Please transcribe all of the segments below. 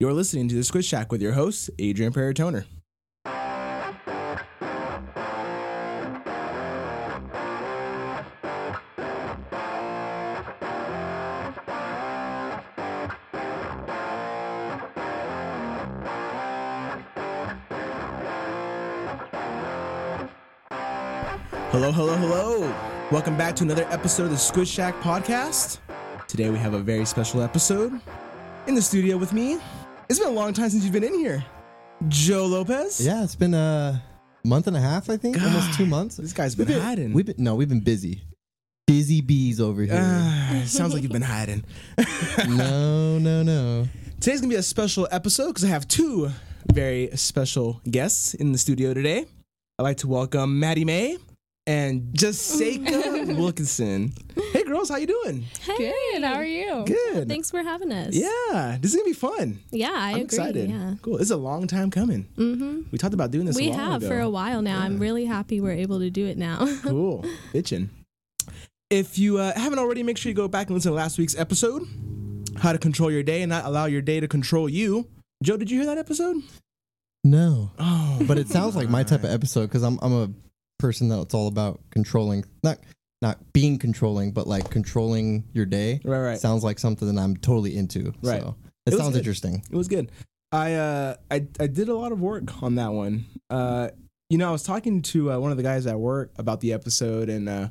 You're listening to the Squid Shack with your host, Adrian Peratoner. Hello, hello, hello. Welcome back to another episode of the Squid Shack podcast. Today we have a very special episode. In the studio with me, it's been a long time since you've been in here. Joe Lopez. Yeah, it's been a month and a half, I think, almost two months. This guy's been, We've been, hiding. We've been no, we've been busy, busy bees over here. Ah, sounds like you've been hiding. no, no, no. Today's gonna be a special episode because I have two very special guests in the studio today. I'd like to welcome Mattie May and Jessica Wilkinson. Hey girls, how you doing? Hey, Good. How are you? Good. Thanks for having us. Yeah, this is gonna be fun. Yeah, I I'm agree. excited. Yeah. Cool. It's a long time coming. Mm-hmm. We talked about doing this. We a have ago. for a while now. I'm really happy we're able to do it now. Cool. Itching. If you uh, haven't already, make sure you go back and listen to last week's episode, how to control your day and not allow your day to control you. Joe, did you hear that episode? No, Oh, but it sounds like my type of episode because I'm I'm a person that's all about controlling, not not being controlling, but like controlling your day. right, right. Sounds like something that I'm totally into. Right. So It it, sounds good. interesting. It was good. I uh I I did a lot of work on that one. Uh you know, I was talking to uh, one of the guys at work about the episode and uh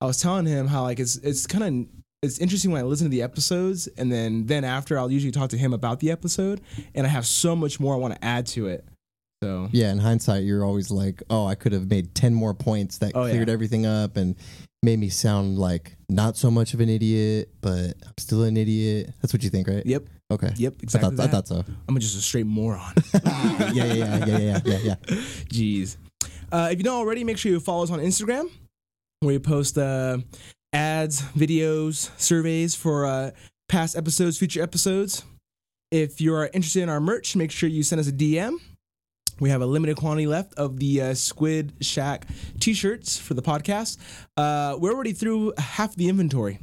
I was telling him how like it's it's kind of it's interesting when I listen to the episodes and then then after I'll usually talk to him about the episode and I have so much more I want to add to it. So Yeah, in hindsight, you're always like, oh, I could have made ten more points that Oh, yeah. cleared everything up and made me sound like not so much of an idiot, but I'm still an idiot. That's what you think, right? Yep, Okay. yep, I exactly. thought, I thought so. I'm just a straight moron. yeah, yeah, yeah, yeah, yeah, yeah, yeah. Jeez. Uh, if you don't already, make sure you follow us on Instagram, where we post uh, ads, videos, surveys for uh, past episodes, future episodes. If you are interested in our merch, make sure you send us a DM. We have a limited quantity left of the uh, Squid Shack t-shirts for the podcast. Uh, we're already through half the inventory.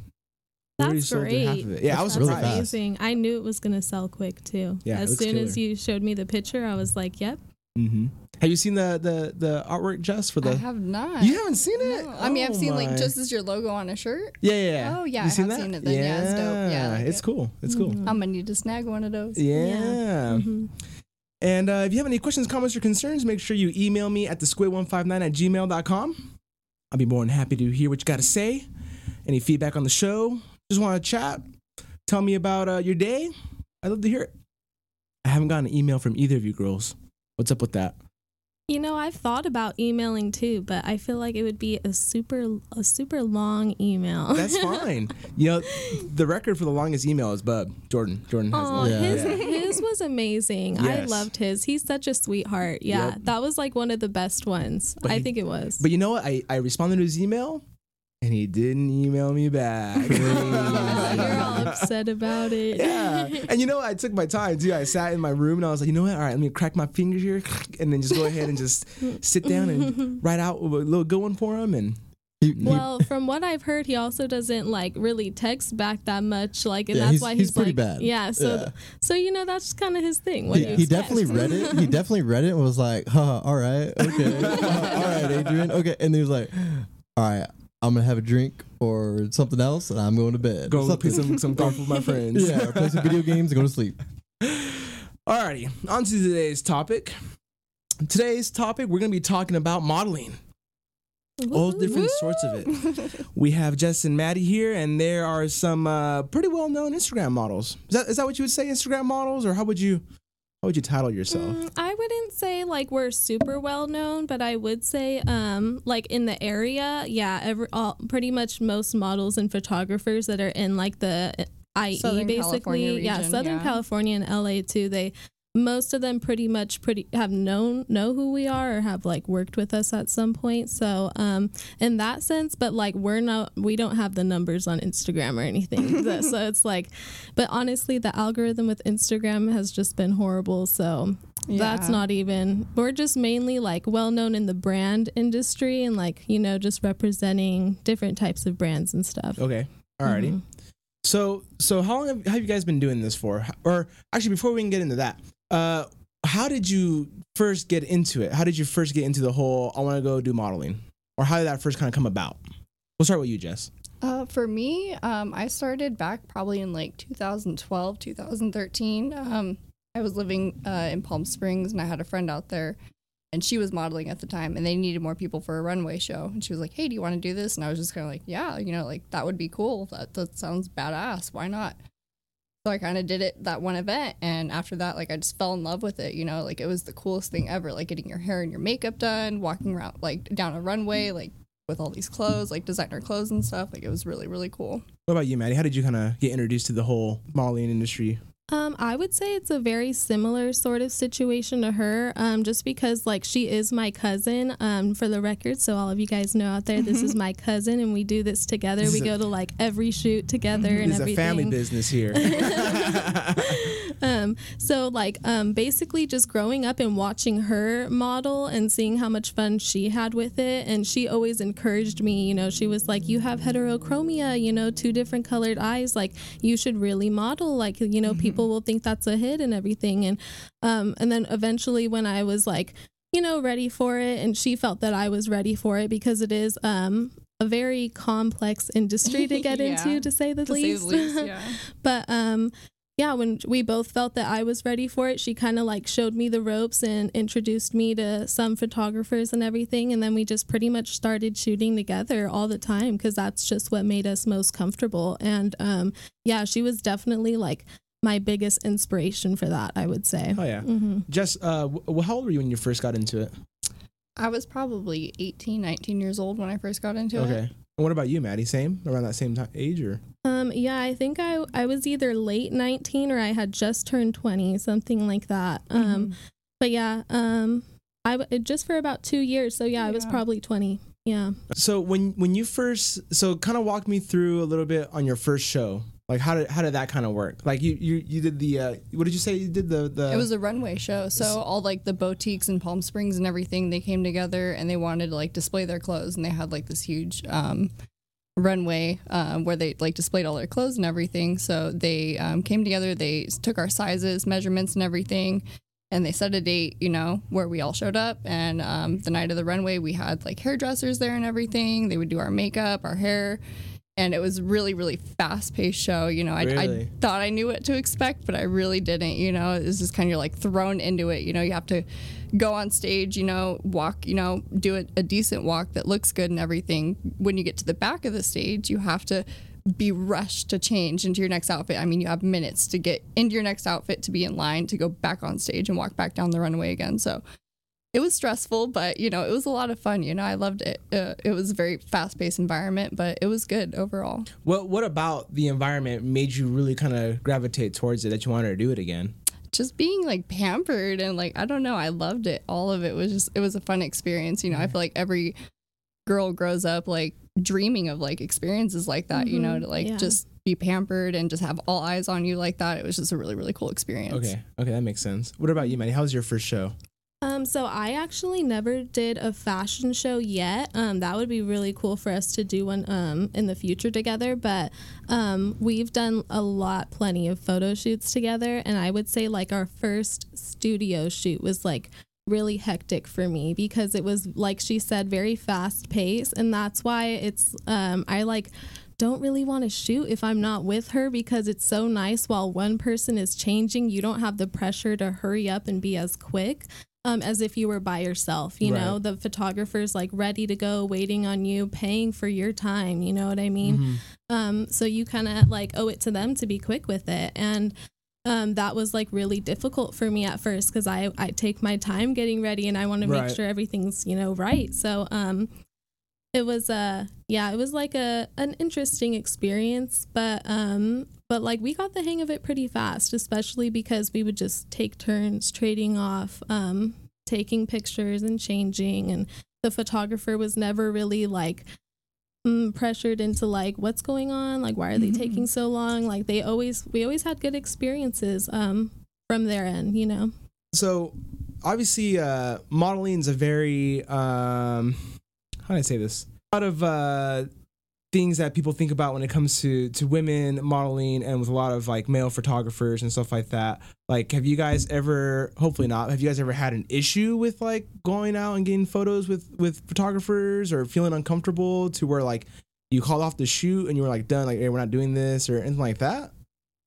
That's sold through half great. of it. Yeah, I was That's really surprised. fast. amazing. I knew it was gonna sell quick too. Yeah, as looks soon as you showed me the picture, I was like, "Yep." hmm Have you seen the the the artwork, Jess? For the I have not. you haven't seen it? No. I mean, I've Oh seen my. like just as your logo on a shirt. Yeah, yeah. yeah. Oh, yeah, You I seen have that? seen it then. Yeah, it's dope. Yeah, like it's it. cool. It's cool. Mhm. I'm gonna need to snag one of those. Yeah. Mhm. And uh, if you have any questions, comments, or concerns, make sure you email me at the squid159 at gmail.com. I'll be more than happy to hear what you got to say. Any feedback on the show? Just want to chat? Tell me about uh, your day? I'd love to hear it. I haven't gotten an email from either of you girls. What's up with that? You know, I've thought about emailing too, but I feel like it would be a super a super long email. That's fine. you know, the record for the longest email is Bub. Jordan. Jordan has Oh, one. Yeah. his Yeah. his was amazing. I loved his. He's such a sweetheart. Yeah, Yep. that was like one of the best ones. But I he- think it was. But you know what? I, I responded to his email and he didn't email me back. Yeah, you're all upset about it. yeah. And you know? I took my time too. I sat in my room and I was like, you know what? All right, let me crack my fingers here and then just go ahead and just sit down and write out a little good one for him. And He, he- Well, from what I've heard, he also doesn't like really text back that much. Like, and Yeah, that's he's- why he's he's, pretty like, bad. Yeah. So, Yeah. so you know, that's kind of his thing. What he, he definitely read it. He definitely read it and was like, huh, all right, okay. all right, Adrian. Okay. And he was like, all right, I'm going to have a drink or something else and I'm going to bed. go Something. play some, some golf with my friends. Yeah, or play some video games and go to sleep. Alrighty, on to today's topic. Today's topic, we're going to be talking about modeling. all different sorts of it. We have Jess and Mattie here, and there are some uh, pretty well-known Instagram models. Is that is that what you would say, Instagram models, or how would you how would you title yourself? Mm, I wouldn't say like we're super well known, but I would say um like in the area, yeah, every, all, pretty much most models and photographers that are in like the IE Southern basically, yeah, Southern yeah. California and LA too. They most of them pretty much pretty have known know who we are or have like worked with us at some point. So um in that sense, but like we're not we don't have the numbers on Instagram or anything. so it's like but honestly the algorithm with Instagram has just been horrible. So that's not even we're just mainly like well known in the brand industry and like, you know, just representing different types of brands and stuff. Okay, alrighty. Mhm. So so how long have, have you guys been doing this for? Or actually, before we can get into that, uh, how did you first get into it? How did you first get into the whole I want to go do modeling? Or how did that first kind of come about? We'll start with you, Jess. Uh, for me, um, I started back probably in like 2012, 2013. Um, I was living uh, in Palm Springs and I had a friend out there and she was modeling at the time and they needed more people for a runway show. And she was like, Hey, do you want to do this? And I was just kind of like, Yeah, you know, like that would be cool. That, that sounds badass. Why not? So I kind of did it that one event. And after that, like I just fell in love with it. You know, like it was the coolest thing ever. Like getting your hair and your makeup done, walking around like down a runway, like with all these clothes, like designer clothes and stuff. Like it was really, really cool. What about you, Mattie? How did you kind of get introduced to the whole modeling industry? Um, I would say it's a very similar sort of situation to her, um, just because like she is my cousin. Um, for the record, so all of you guys know out there, this is my cousin, and we do this together. This we go to like every shoot together and It's a family business here. um, so like um, basically just growing up and watching her model and seeing how much fun she had with it and she always encouraged me you know she was like you have heterochromia you know two different colored eyes like you should really model like you know people will think that's a hit and everything and um, and then eventually when i was like you know ready for it and she felt that i was ready for it because it is um, a very complex industry to get Yeah. into to say the To say the least, least, yeah. but um yeah when we both felt that i was ready for it she kind of like showed me the ropes and introduced me to some photographers and everything and then we just pretty much started shooting together all the time because that's just what made us most comfortable and um yeah she was definitely like my biggest inspiration for that i would say oh yeah. hmm Jess, uh, wh- how old were you when you first got into it? I was probably 18, 19 years old when I first got into Okay. it. Okay. And what about you, Mattie? Same around that same time age, or Um, yeah, I think I I was either late 19 or I had just turned 20, something like that. Um, Mhm. but yeah, um, I w- just for about two years. So yeah, I was probably 20. Yeah. so when when you first so kind of walk me through a little bit on your first show. Like how did how did that kind of work? Like you you you did the uh, what did you say you did the the it was a runway show. So all like the boutiques in Palm Springs and everything, they came together and they wanted to like display their clothes and they had like this huge um runway um, where they like displayed all their clothes and everything. So they um, came together, they took our sizes, measurements and everything. And they set a date, you know, where we all showed up. And um, the night of the runway, we had like hairdressers there and everything. They would do our makeup, our hair. And it was really, really fast paced show. You know, I, Really? I thought I knew what to expect, but I really didn't. You know, it was just kind of like thrown into it. You know, you have to go on stage, you know, walk, you know, do a, a decent walk that looks good and everything. When you get to the back of the stage, you have to be rushed to change into your next outfit. I mean, you have minutes to get into your next outfit to be in line to go back on stage and walk back down the runway again. So it was stressful, but you know, it was a lot of fun. You know, I loved it. Uh, it was a very fast paced environment, but it was good overall. what what about the environment made you really kind of gravitate towards it that you wanted to do it again? just being like pampered and like I don't know, I loved it. All of it was just it was a fun experience. You know, I feel like every girl grows up like dreaming of like experiences like that, you know, Mhm, to like yeah. just be pampered and just have all eyes on you like that. It was just a really, really cool experience. Okay, okay, that makes sense. What about you, Mattie? How was your first show? Um, so I actually never did a fashion show yet. Um, that would be really cool for us to do one um, in the future together. But um, we've done a lot, plenty of photo shoots together, and I would say like our first studio shoot was like really hectic for me because it was like she said very fast pace, and that's why it's um I like don't really want to shoot if I'm not with her because it's so nice while one person is changing you don't have the pressure to hurry up and be as quick um, as if you were by yourself you know Right. the photographer's like ready to go waiting on you paying for your time you know what I mean Mm-hmm. um, so you kind of like owe it to them to be quick with it. And um, that was like really difficult for me at first because I, I take my time getting ready and I want to make sure everything's, you know, right. So um, it was, uh, yeah, it was like a, an interesting experience, but, um, but like we got the hang of it pretty fast, especially because we would just take turns trading off, um, taking pictures and changing. And the photographer was never really like, mm, pressured into like what's going on like why are they Mhm. taking so long like they always we always had good experiences um from their end you know So, obviously, uh, modeling is a very um, how do I say this? A lot of uh, things that people think about when it comes to to women modeling and with a lot of like male photographers and stuff like that. Like, have you guys ever? Hopefully not. Have you guys ever had an issue with like going out and getting photos with with photographers or feeling uncomfortable to where like you called off the shoot and you were like done like hey, we're not doing this or anything like that?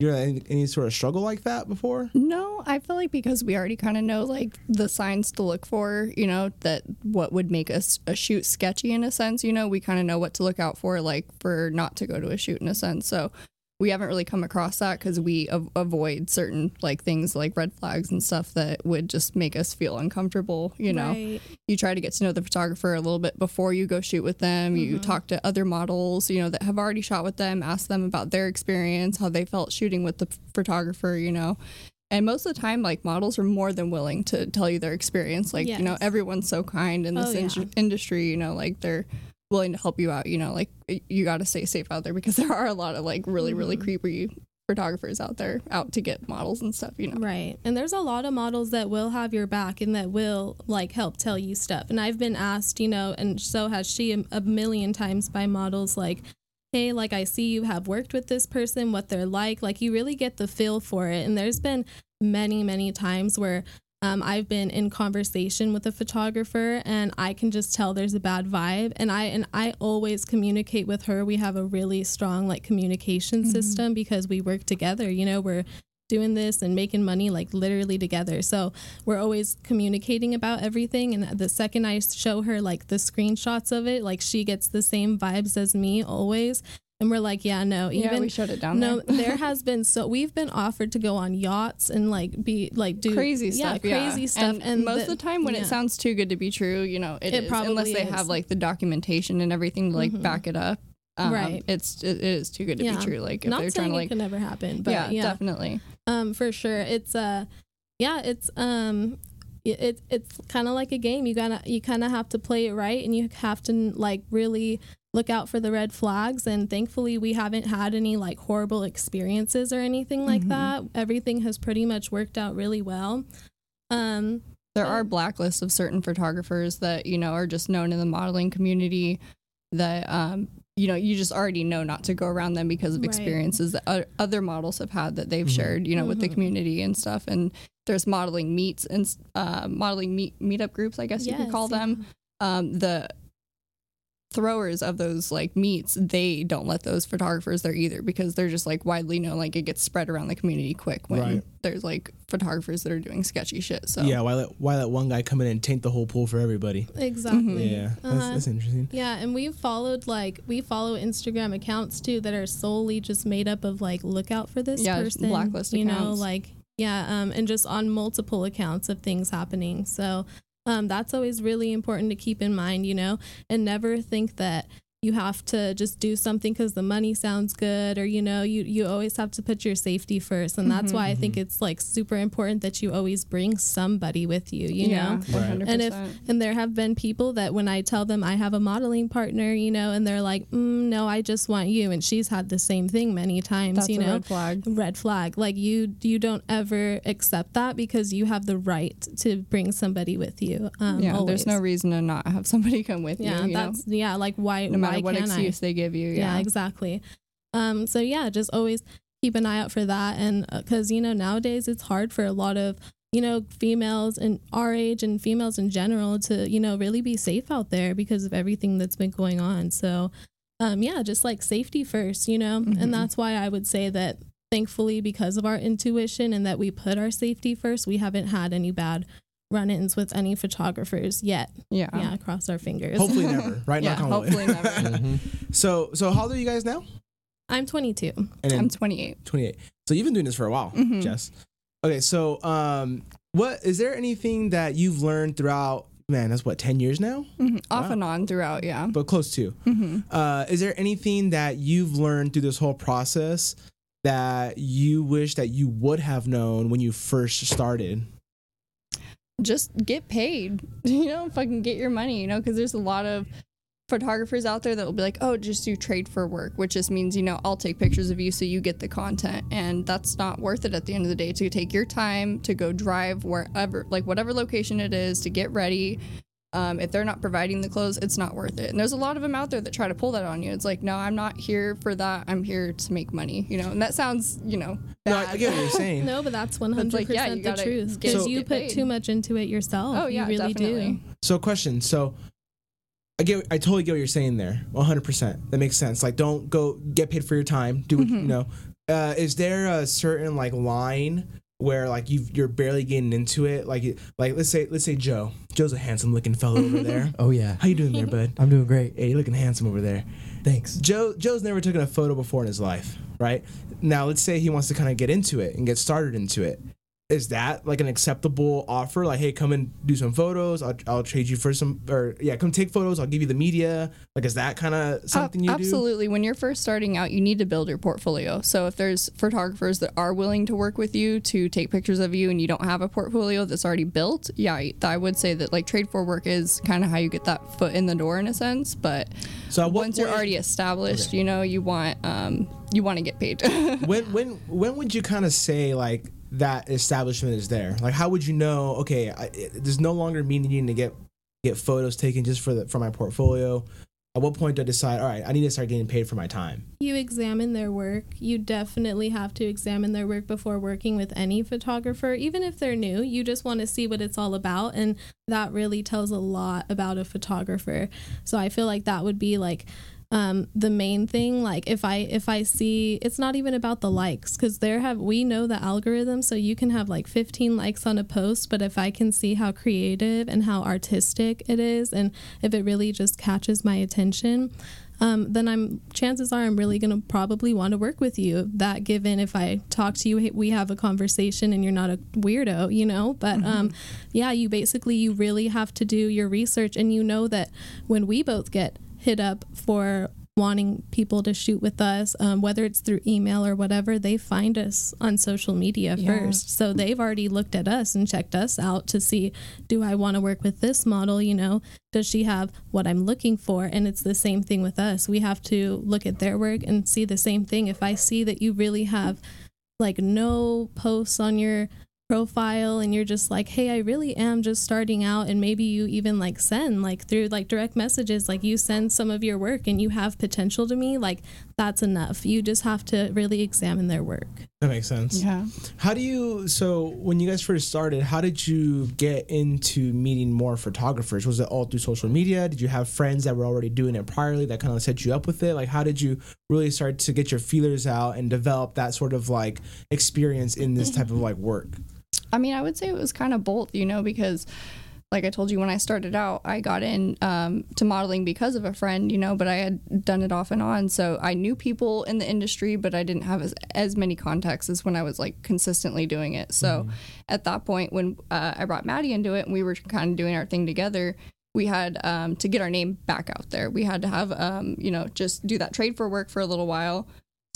You had any, any sort of struggle like that before? No, I feel like because we already kind of know like the signs to look for, you know, that what would make us a shoot sketchy in a sense, you know, we kind of know what to look out for, like for not to go to a shoot in a sense. So we haven't really come across that because we av- avoid certain like things like red flags and stuff that would just make us feel uncomfortable, you know. Right. you try to get to know the photographer a little bit before you go shoot with them. You mm-hmm. talk to other models, you know, that have already shot with them, ask them about their experience, how they felt shooting with the photographer, you know. And most of the time, like models are more than willing to tell you their experience. Like, you know, everyone's so kind in this Oh, in- yeah. industry, you know, like they're willing to help you out, you know, like you got to stay safe out there because there are a lot of like really, really Mm-hmm. creepy photographers out there out to get models and stuff, you know. Right. And there's a lot of models that will have your back and that will like help tell you stuff. And I've been asked, you know, and so has she a, a million times by models like, hey, like I see you have worked with this person, what they're like. Like you really get the feel for it. And there's been many, many times where um, I've been in conversation with a photographer and I can just tell there's a bad vibe and I and I always communicate with her. We have a really strong like communication system because we work together. You know, we're doing this and making money like literally together. So we're always communicating about everything. And the second I show her like the screenshots of it, like she gets the same vibes as me always. And we're like, yeah, no, Yeah, even we shut it down no, there. there has been so we've been offered to go on yachts and like be like do crazy stuff. yeah, crazy stuff. And, And, most of the time, when yeah. it sounds too good to be true, you know, it, It is, probably unless they is. have like the documentation and everything to like Mhm. back it up. Um, Right. It's it, it is too good to Yeah. be true. Like if not they're trying to like, it could never happen, but yeah, yeah, definitely. um, for sure. It's uh, yeah, it's um, it, it it's kind of like a game. You gotta you kind of have to play it right, and you have to like really look out for the red flags. And thankfully, we haven't had any like horrible experiences or anything like Mhm. that. Everything has pretty much worked out really well. Um, There Yeah. are blacklists of certain photographers that you know are just known in the modeling community that um you know you just already know not to go around them because of Right. experiences that other models have had that they've Mhm. shared you know with the Mhm. community and stuff and there's modeling meets and uh, modeling meet meetup groups i guess you could yes, call them um, the throwers of those like meets they don't let those photographers there either because they're just like widely known like it gets spread around the community quick when Right. there's like photographers that are doing sketchy shit so Yeah, why let why let one guy come in and taint the whole pool for everybody? Exactly. Yeah, that's, Uh-huh. that's interesting. Yeah, and we've followed like we follow Instagram accounts too that are solely just made up of like look out for this Yeah, person. blacklist you know, like yeah, um, and just on multiple accounts of things happening. So um, that's always really important to keep in mind, you know, and never think that you have to just do something because the money sounds good or you know you you always have to put your safety first and that's Mhm. why i think it's like super important that you always bring somebody with you you yeah, know 100%. And if- and there have been people that when I tell them I have a modeling partner, you know, and they're like, mm, "No, I just want you," and she's had the same thing many times, that's you a know. red flag. Red flag. Like you, you don't ever accept that because you have the right to bring somebody with you. Um, yeah, always. there's no reason to not have somebody come with Yeah, you. you know? that's yeah. Like why? no matter what excuse I? they give you. Yeah. Yeah, exactly. Um, so yeah, just always keep an eye out for that, and because you know nowadays it's hard for a lot of you know females and our age and females in general to you know really be safe out there because of everything that's been going on. So um, yeah, just like safety first, you know, Mhm. and that's why I would say that thankfully because of our intuition and that we put our safety first, we haven't had any bad run-ins with any photographers yet. yeah, Yeah, cross our fingers. Hopefully never, right? yeah. Knock on wood. Hopefully never. Mhm. So so how old are you guys now? I'm 22. And I'm 28. 28. So you've been doing this for a while, Mhm. Jess. Okay, so um what is there anything that you've learned throughout man, that's what, 10 years now? Mhm. Off Wow. and on throughout. Yeah. But close to. hmm Uh is there anything that you've learned through this whole process that you wish that you would have known when you first started? Just get paid. You know, fucking get your money. You know, because there's a lot of photographers out there that will be like, oh, just do trade for work, which just means you know I'll take pictures of you so you get the content, and that's not worth it at the end of the day. To take your time to go drive wherever, like whatever location it is, to get ready. Um, if they're not providing the clothes, it's not worth it. And there's a lot of them out there that try to pull that on you. It's like, no, I'm not here for that. I'm here to make money, you know. And that sounds, you know, No, I, get what you're saying. No, but that's 100% like, yeah, you the truth because So- you put paid. too much into it yourself. Oh yeah, you really definitely. do. So, question. So, I get. I totally get what you're saying there. 100. percent That makes sense. Like, don't go get paid for your time. Do what you Mhm. know. Uh, is there a certain like line where like you you're barely getting into it? Like, like let's say let's say Joe. Joe's a handsome looking fellow over there. Oh yeah, How you doing there, bud? I'm doing great. Hey, you're looking handsome over there. Thanks. Joe Joe's never taken a photo before in his life, right? Now let's say he wants to kind of get into it and get started into it. Is that like an acceptable offer? Like, hey, come and do some photos. I'll, I'll trade you for some, or yeah, come take photos. I'll give you the media. Like, is that kind of something you do? Absolutely. When you're first starting out, you need to build your portfolio. So if there's photographers that are willing to work with you to take pictures of you and you don't have a portfolio that's already built, yeah, I would say that like trade for work is kind of how you get that foot in the door in a sense. But So once you're already established, Okay. you know, you want um you want to get paid. when when when would you kind of say like that establishment is there? Like, how would you know? Okay, I, it, there's no longer me needing to get get photos taken just for the for my portfolio. At what point do I decide? All right, I need to start getting paid for my time. You examine their work. You definitely have to examine their work before working with any photographer, even if they're new. You just want to see what it's all about. And that really tells a lot about a photographer. So I feel like that would be like, um, the main thing like if i if i see it's not even about the likes because there have we know the algorithm so you can have like 15 likes on a post but if i can see how creative and how artistic it is and if it really just catches my attention um, then I'm chances are I'm really gonna probably want to work with you. That given if I talk to you, we have a conversation and you're not a weirdo, you know. But um, yeah, you basically you really have to do your research, and you know that when we both get hit up for wanting people to shoot with us, um, whether it's through email or whatever, they find us on social media Yeah. first. So they've already looked at us and checked us out to see, do I want to work with this model? You know, does she have what I'm looking for? And it's the same thing with us. We have to look at their work and see the same thing. If I see that you really have like no posts on your profile and you're just like hey i really am just starting out and maybe you even like send like through like direct messages like you send some of your work and you have potential to me like that's enough you just have to really examine their work That makes sense. yeah. How do you? So when you guys first started, how did you get into meeting more photographers? Was it all through social media? Did you have friends that were already doing it priorly that kind of set you up with it? Like, how did you really start to get your feelers out and develop that sort of like experience in this type of like work? I mean, I would say it was kind of both, you know, because like I told you when I started out, I got in um, to modeling because of a friend, you know, but I had done it off and on. So I knew people in the industry, but I didn't have as, as many contacts as when I was like consistently doing it. So at that point, when uh, I brought Mattie into it and we were kind of doing our thing together, we had um, to get our name back out there. We had to have, um, you know, just do that trade for work for a little while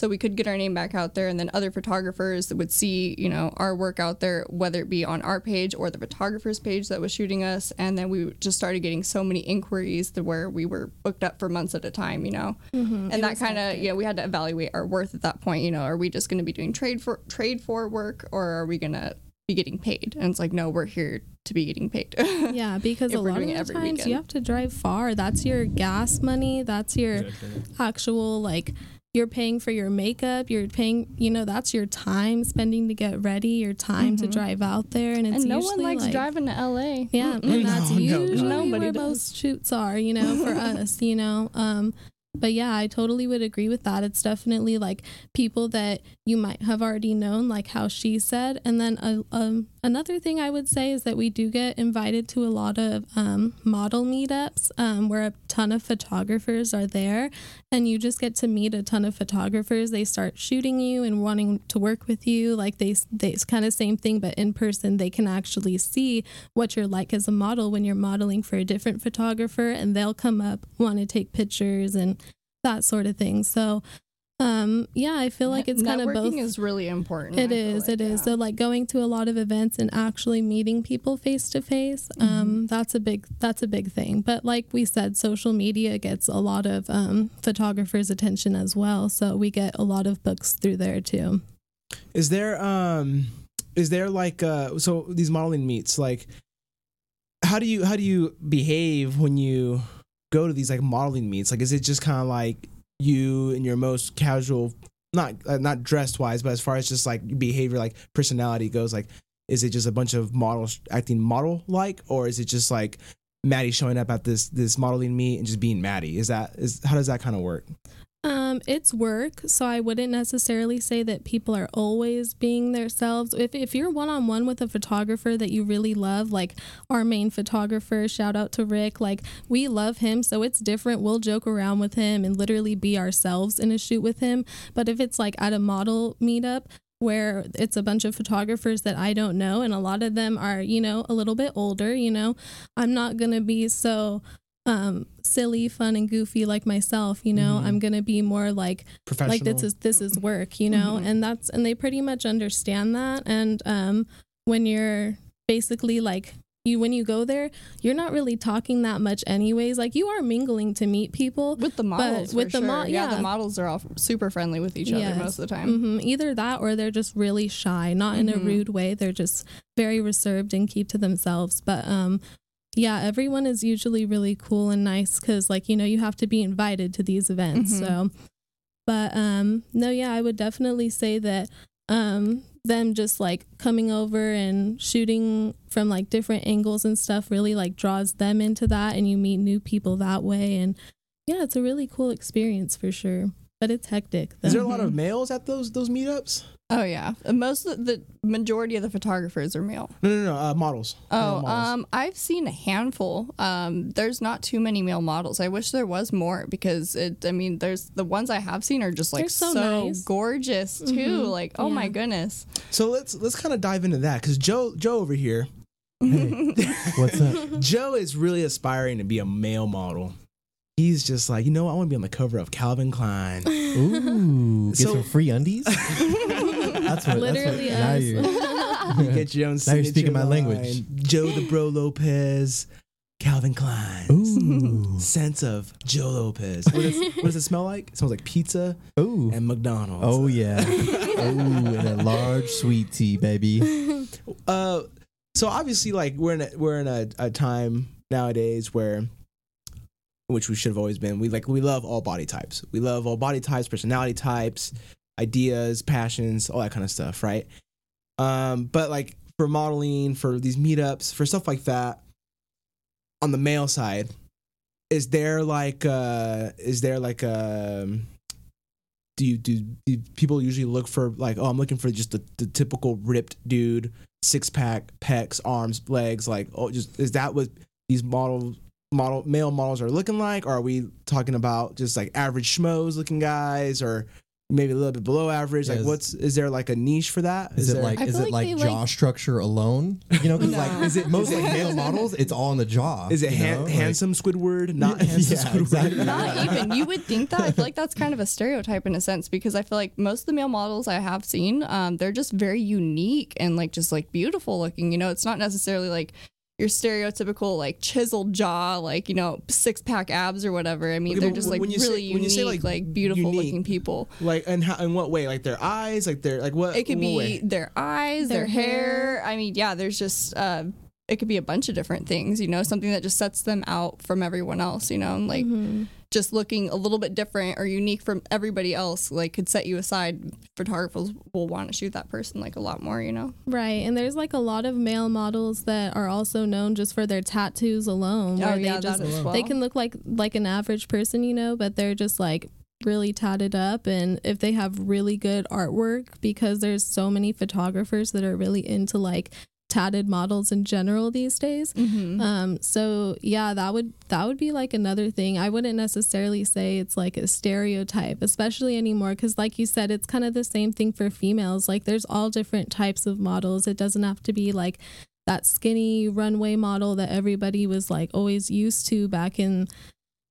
so we could get our name back out there and then other photographers would see you know our work out there whether it be on our page or the photographer's page that was shooting us. And then we just started getting so many inquiries to where we were booked up for months at a time you know? Mm-hmm. And that kind of you know we had to evaluate our worth at that point you know are we just going to be doing trade for trade for work or are we going to be getting paid? And it's like no we're here to be getting paid. Yeah because a lot of the times weekend. you have to drive far that's your gas money that's your actual like you're paying for your makeup you're paying you know that's your time spending to get ready your time to drive out there and it's and no one likes like, driving to la yeah and that's No, no, usually nobody where does. most shoots are you know for us you know um but yeah i totally would agree with that. It's definitely like people that you might have already known like how she said. And then uh, um, another thing i would say is that we do get invited to a lot of um, model meetups um, where a ton of photographers are there. And you just get to meet a ton of photographers. They start shooting you and wanting to work with you. Like they they it's kind of same thing but in person they can actually see what you're like as a model when you're modeling for a different photographer. And they'll come up want to take pictures and that sort of thing so um yeah i feel like it's kind of both is really important it I feel is. like, It is. yeah. So like going to a lot of events and actually meeting people face to face. Mm-hmm. Um, that's a big. That's a big thing. But like we said, social media gets a lot of um, photographers' attention as well. So we get a lot of books through there too. Is there um is there like uh so these modeling meets like how how do you how do you behave when you go to these like modeling meets? Like, is it just kind of like you in your most casual, not uh, not dressed wise, but as far as just like behavior, like personality goes, like, is it just a bunch of models acting model like, or is it just like Mattie showing up at this this modeling meet and just being Mattie? Is that is how does that kind of work? Um, it's work, so I wouldn't necessarily say that people are always being themselves. If if you're one on one with a photographer that you really love, like our main photographer, shout out to Rick, like we love him, so it's different. We'll joke around with him and literally be ourselves in a shoot with him. But if it's like at a model meetup, where it's a bunch of photographers that I don't know, and a lot of them are, you know, a little bit older, you know, I'm not gonna be so um silly fun and goofy like myself you know Mhm. i'm gonna be more like Professional. like this is this is work you know Mhm. and that's and they pretty much understand that and um when you're basically like you when you go there you're not really talking that much anyways like you are mingling to meet people With the models, with with the the mo- yeah. yeah. the models are all super friendly with each other most of the time. hmm either that or they're just really shy not in a Mhm. rude way they're just very reserved and keep to themselves but um yeah everyone is usually really cool and nice because like you know you have to be invited to these events Mhm. so but um no yeah i would definitely say that um them just like coming over and shooting from like different angles and stuff really like draws them into that and you meet new people that way and yeah it's a really cool experience for sure but it's hectic is there a lot of males at those those meetups? Oh yeah, most of the majority of the photographers are male. No, no, no. Uh, models. Male Oh, models. um, I've seen a handful. Um, there's not too many male models. I wish there was more because it. I mean, there's the ones I have seen are just like They're so so, nice. gorgeous too. Mhm. Like, oh my goodness. So let's let's kind of dive into that because Joe Joe over here, Hey, what's up? Joe is really aspiring to be a male model. He's just like, you know. I want to be on the cover of Calvin Klein. Ooh, get So- some free undies. That's what. literally that's what, us. you. Get your own. Now you're speaking my language. line. Joe the Bro Lopez, Calvin Klein. Ooh, Sense of Joe Lopez. What, is, what does it smell like? It smells like pizza ooh. and McDonald's. Oh yeah. Ooh, and a large sweet tea, baby. uh so obviously like we're in a, we're in a, a time nowadays where which we should have always been we like we love all body types we love all body types personality types ideas passions all that kind of stuff right? Um but like for modeling for these meetups for stuff like that on the male side is there like uh is there like um do you do, do people usually look for like oh i'm looking for just the, the typical ripped dude six pack pecs arms legs like oh just is that what these model model male models are looking like? Or are we talking about just like average schmoes looking guys or maybe a little bit below average like Yes. what's is there like a niche for that Is, it there- like I is feel it like like, they jaw like- structure alone? You know, because No. like is it most like male models? It's all in the jaw. is it you han- know? Like- handsome squidward not handsome yeah, squidward exactly. Not even. You would think that. I feel like that's kind of a stereotype in a sense because I feel like most of the male models I have seen, um, they're just very unique and like just like beautiful looking. You know, it's not necessarily like your stereotypical like chiseled jaw, like you know six pack abs or whatever. I mean, Okay, they're just like when you say- really when you unique, say, like, like, beautiful unique, looking people. like and how in what way like their eyes like their like what It could what be way? their eyes, their, Their hair. hair. I mean, yeah, there's just uh, it could be a bunch of different things. You know, something that just sets them out from everyone else. You know, and like Mhm. Just looking a little bit different or unique from everybody else like could set you aside photographers will want to shoot that person like a lot more you know Right, and there's like a lot of male models that are also known just for their tattoos alone. oh yeah they just well they can look like like an average person, you know, but they're just like really tatted up and if they have really good artwork because there's so many photographers that are really into like tatted models in general these days. Mhm. Um so yeah, that would that would be like another thing. I wouldn't necessarily say it's like a stereotype, especially anymore cuz like you said it's kind of the same thing for females. Like there's all different types of models. It doesn't have to be like that skinny runway model that everybody was like always used to back in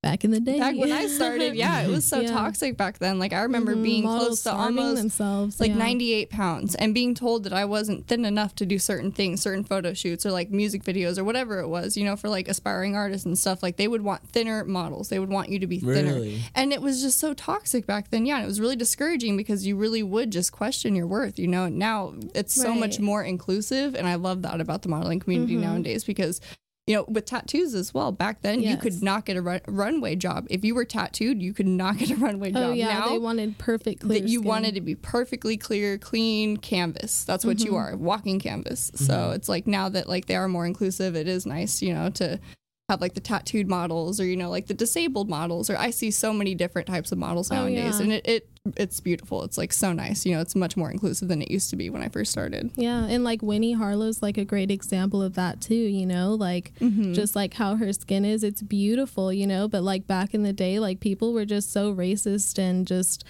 back in the day. back when i started yeah it was so Yeah. toxic back then like i remember Mhm, being models close to almost themselves like yeah. 98 pounds and being told that i wasn't thin enough to do certain things certain photo shoots or like music videos or whatever it was you know for like aspiring artists and stuff like they would want thinner models they would want you to be thinner really And it was just so toxic back then. Yeah, and it was really discouraging because you really would just question your worth, you know. Now it's so much more inclusive, and I love that about the modeling community Mhm. nowadays because you know, with tattoos as well. Back then, you could not get a run- runway job. If you were tattooed, you could not get a runway oh, job. Oh yeah, now, they wanted perfect clear that you skin. wanted to be perfectly clear, clean canvas. That's what you mm-hmm. are, walking canvas. So mm-hmm. it's like now that like they are more inclusive, it is nice, you know, to have like the tattooed models or you know like the disabled models or I see so many different types of models Oh, nowadays yeah. and it, it it's beautiful. It's like so nice. You know, it's much more inclusive than it used to be when I first started. Yeah, and like Winnie Harlow's like a great example of that too, you know, like Mm-hmm. just like how her skin is, it's beautiful, you know, but like back in the day, like people were just so racist and just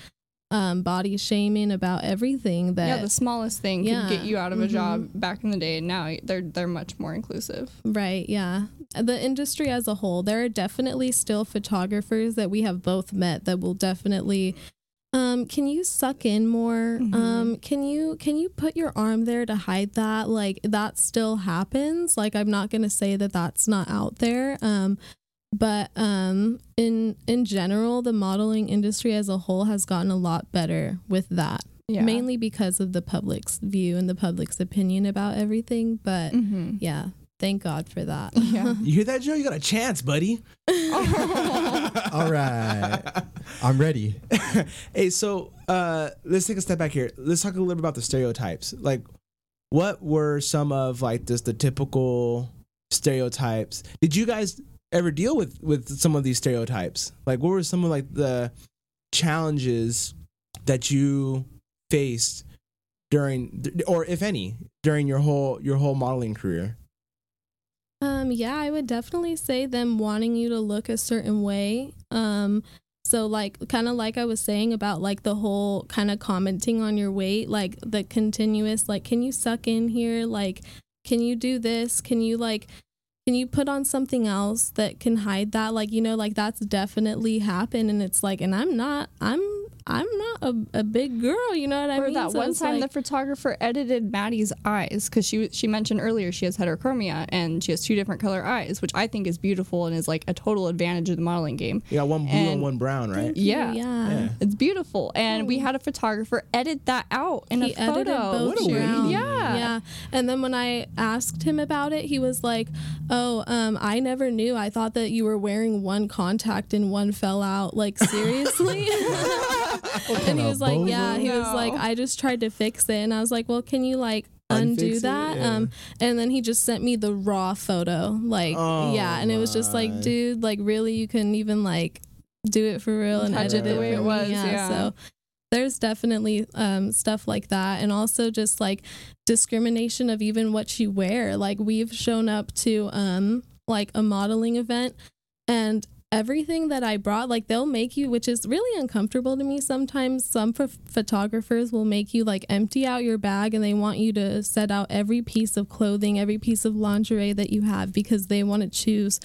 um body shaming about everything that yeah, the smallest thing Yeah. could get you out of a Mhm. job back in the day and now they're they're much more inclusive. Right, yeah. The industry as a whole, there are definitely still photographers that we have both met that will definitely um can you suck in more? Mhm. Um can you can you put your arm there to hide that? Like that still happens. Like I'm not going to say that that's not out there. Um but um in in general, the modeling industry as a whole has gotten a lot better with that. Yeah. Mainly because of the public's view and the public's opinion about everything, but Mhm. yeah, thank God for that. Yeah. You hear that, Joe? You got a chance, buddy. All right. I'm ready. hey, so uh, let's take a step back here. Let's talk a little bit about the stereotypes. Like, what were some of like just the typical stereotypes? Did you guys ever deal with with some of these stereotypes? Like, what were some of like the challenges that you faced during, or if any, during your whole your whole modeling career? Um, yeah, I would definitely say them wanting you to look a certain way. Um, so like kind of like I was saying about like the whole kind of commenting on your weight, like the continuous like can you suck in here? Like can you do this? Can you like can you put on something else that can hide that? Like, you know, like that's definitely happened and it's like and I'm not I'm I'm not a, a big girl, you know what I or mean? that So one time like- the photographer edited Mattie's eyes because she she mentioned earlier she has heterochromia and she has two different color eyes, which I think is beautiful and is like a total advantage of the modeling game. You got one blue and, And- one brown, right? Yeah. yeah. Yeah. It's beautiful, and we had a photographer edit that out in he a photo. edited both What a way. around. Yeah. yeah. And then when I asked him about it, he was like, "Oh, um, I never knew. I thought that you were wearing one contact and one fell out. Like seriously." and he was like, "Yeah." He was like, "I just tried to fix it," and I was like, "Well, can you like?" undo it? that Yeah. um and then he just sent me the raw photo like Oh yeah and it was just like dude like really you couldn't even like do it for real and Touch edit it it the way it was, yeah, yeah. so there's definitely um, stuff like that and also just like discrimination of even what you wear like we've shown up to um like a modeling event and everything that i brought like they'll make you which is really uncomfortable to me sometimes. Some ph- photographers will make you like empty out your bag and they want you to set out every piece of clothing every piece of lingerie that you have because they want to choose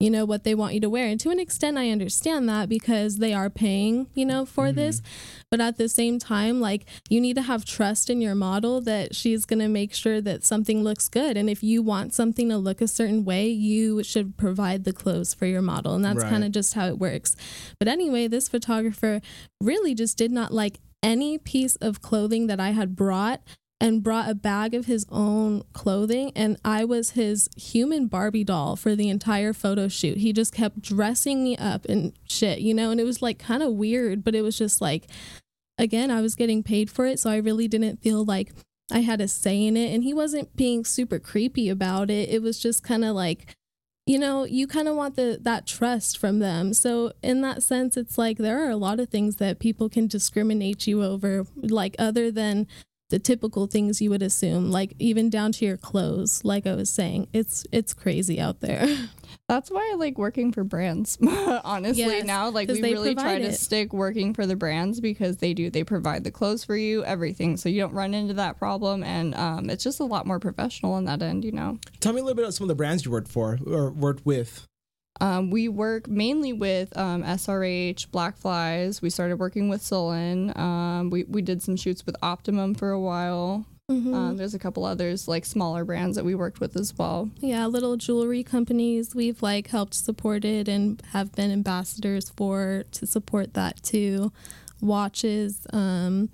you know what they want you to wear. And to an extent i understand that because they are paying you know for mm-hmm. this. But at the same time like you need to have trust in your model that she's going to make sure that something looks good. And if you want something to look a certain way you should provide the clothes for your model. And that's Right. kind of just how it works. But anyway this photographer really just did not like any piece of clothing that i had brought and brought a bag of his own clothing and I was his human Barbie doll for the entire photo shoot. He just kept dressing me up and shit, you know, and it was like kind of weird, but it was just like again, I was getting paid for it, so I really didn't feel like I had a say in it and he wasn't being super creepy about it. It was just kind of like you know, you kind of want the that trust from them. So in that sense, it's like there are a lot of things that people can discriminate you over, like other than the typical things you would assume, like even down to your clothes. Like I was saying, it's it's crazy out there. That's why I like working for brands. Honestly, Yes, now like we really try provide to stick working for the brands because they do. They provide the clothes for you, everything, so you don't run into that problem, and um, it's just a lot more professional on that end. You know, Tell me a little bit about some of the brands you worked for or worked with. Um, we work mainly with um, SRH, Black Flys. We started working with Solon. Um, we we did some shoots with Optimum for a while. Mhm. Um, there's a couple others like smaller brands that we worked with as well. yeah, little jewelry companies we've like helped supported and have been ambassadors for to support that too. Watches, um,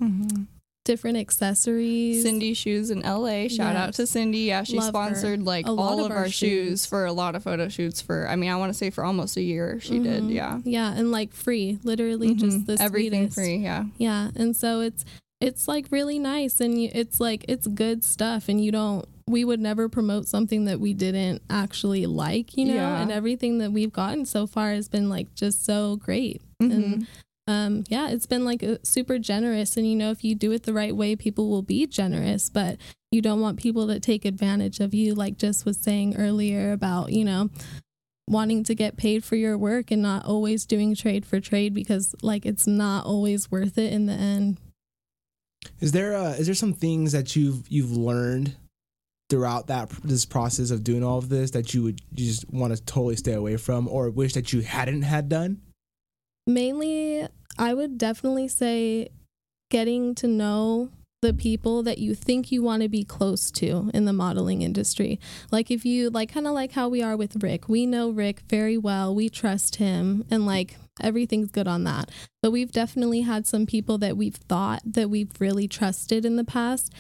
different accessories. Cindy Shoes in LA. Shout out to Cindy. Yeah, she Love her. sponsored like A all of of our shoes shoes. for a lot of photo shoots for I mean, I want to say for almost a year she did. Mhm. Yeah. Yeah, and like free, literally Mhm. just the everything sweetest. free, yeah. Yeah, and so it's it's like really nice, and you, it's like it's good stuff, and you don't. We would never promote something that we didn't actually like, you know. Yeah. And everything that we've gotten so far has been like just so great, Mhm. and um, yeah, it's been like super generous. And you know, if you do it the right way, people will be generous, but you don't want people to take advantage of you, like Jess was saying earlier about you know wanting to get paid for your work and not always doing trade for trade because like it's not always worth it in the end. Is there uh, is there some things that you've you've learned throughout that this process of doing all of this that you would you just want to totally stay away from or wish that you hadn't had done? Mainly, I would definitely say getting to know the people that you think you want to be close to in the modeling industry. Like if you like kind of like how we are with Rick. We know Rick very well. We trust him and like everything's good on that. But we've definitely had some people that we've thought that we've really trusted in the past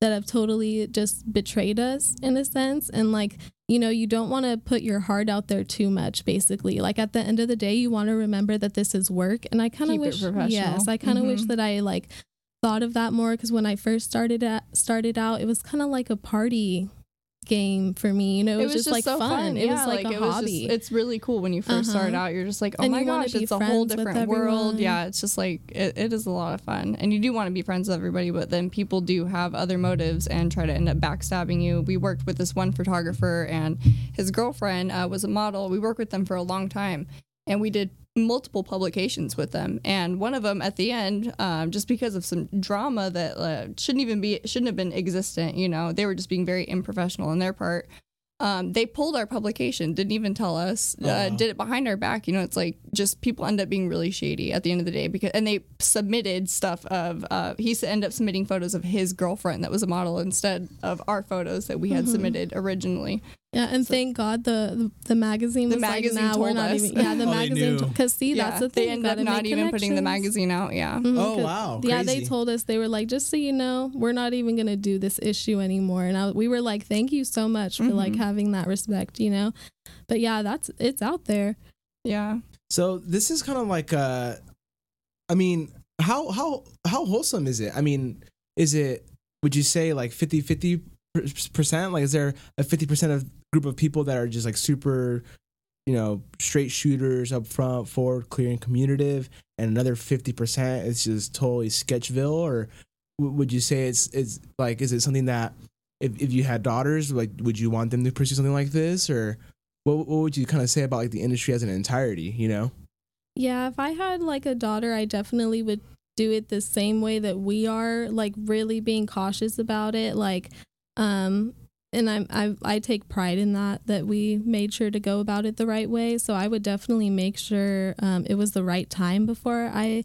that have totally just betrayed us in a sense and like you know you don't want to put your heart out there too much basically like at the end of the day you want to remember that this is work and i kind of wish yes i kind of wish Mhm. that i like thought of that more because when i first started at started out it was kind of like a party game for me you know it, was, just, like so fun, it Yeah, was like, a it was hobby just- it's really cool when you 1st start Uh-huh. out. You're just like, oh And my gosh, it's a whole different world. Yeah, it's just like it, it is a lot of fun, and you do want to be friends with everybody, but then people do have other motives and try to end up backstabbing you. We worked with this one photographer, and his girlfriend uh, was a model. We worked with them for a long time, and we did multiple publications with them and one of them at the end um, just because of some drama that uh, shouldn't even be shouldn't have been existent you know they were just being very unprofessional on their part um, they pulled our publication, didn't even tell us, uh, Aw. did it behind our back. You know, it's like just people end up being really shady at the end of the day because, and they submitted stuff of, uh, he s- ended up submitting photos of his girlfriend that was a model instead of our photos that we had Mhm. submitted originally. Yeah, and thank God the the, the magazine The was magazine like, nah, we're told not us. even. Yeah, the Oh, they magazine because see, yeah, that's the thing. they you ended up not even putting the magazine out. Yeah. Mhm, Oh, 'cause- wow, Yeah, they told us they were like, just so you know, we're not even gonna do this issue anymore. And I, we were like, thank you so much for like Mhm. having that respect, you know. But yeah, that's it's out there. Yeah. So this is kind of like uh I mean, how how how wholesome is it? I mean, is it would you say like 50 50 percent? Like is there a 50% of group of people that are just like super you know, straight shooters up front, forward, clear and communicative, and another 50% is just totally sketchville or w- would you say it's it's like is it something that if, if you had daughters like would you want them to pursue something like this or what, what would you kind of say about like the industry as an entirety you know Yeah, if I had like a daughter, I definitely would do it the same way that we are, like really being cautious about it. Like, um, and I'm I I take pride in that that we made sure to go about it the right way. So I would definitely make sure um, it was the right time before I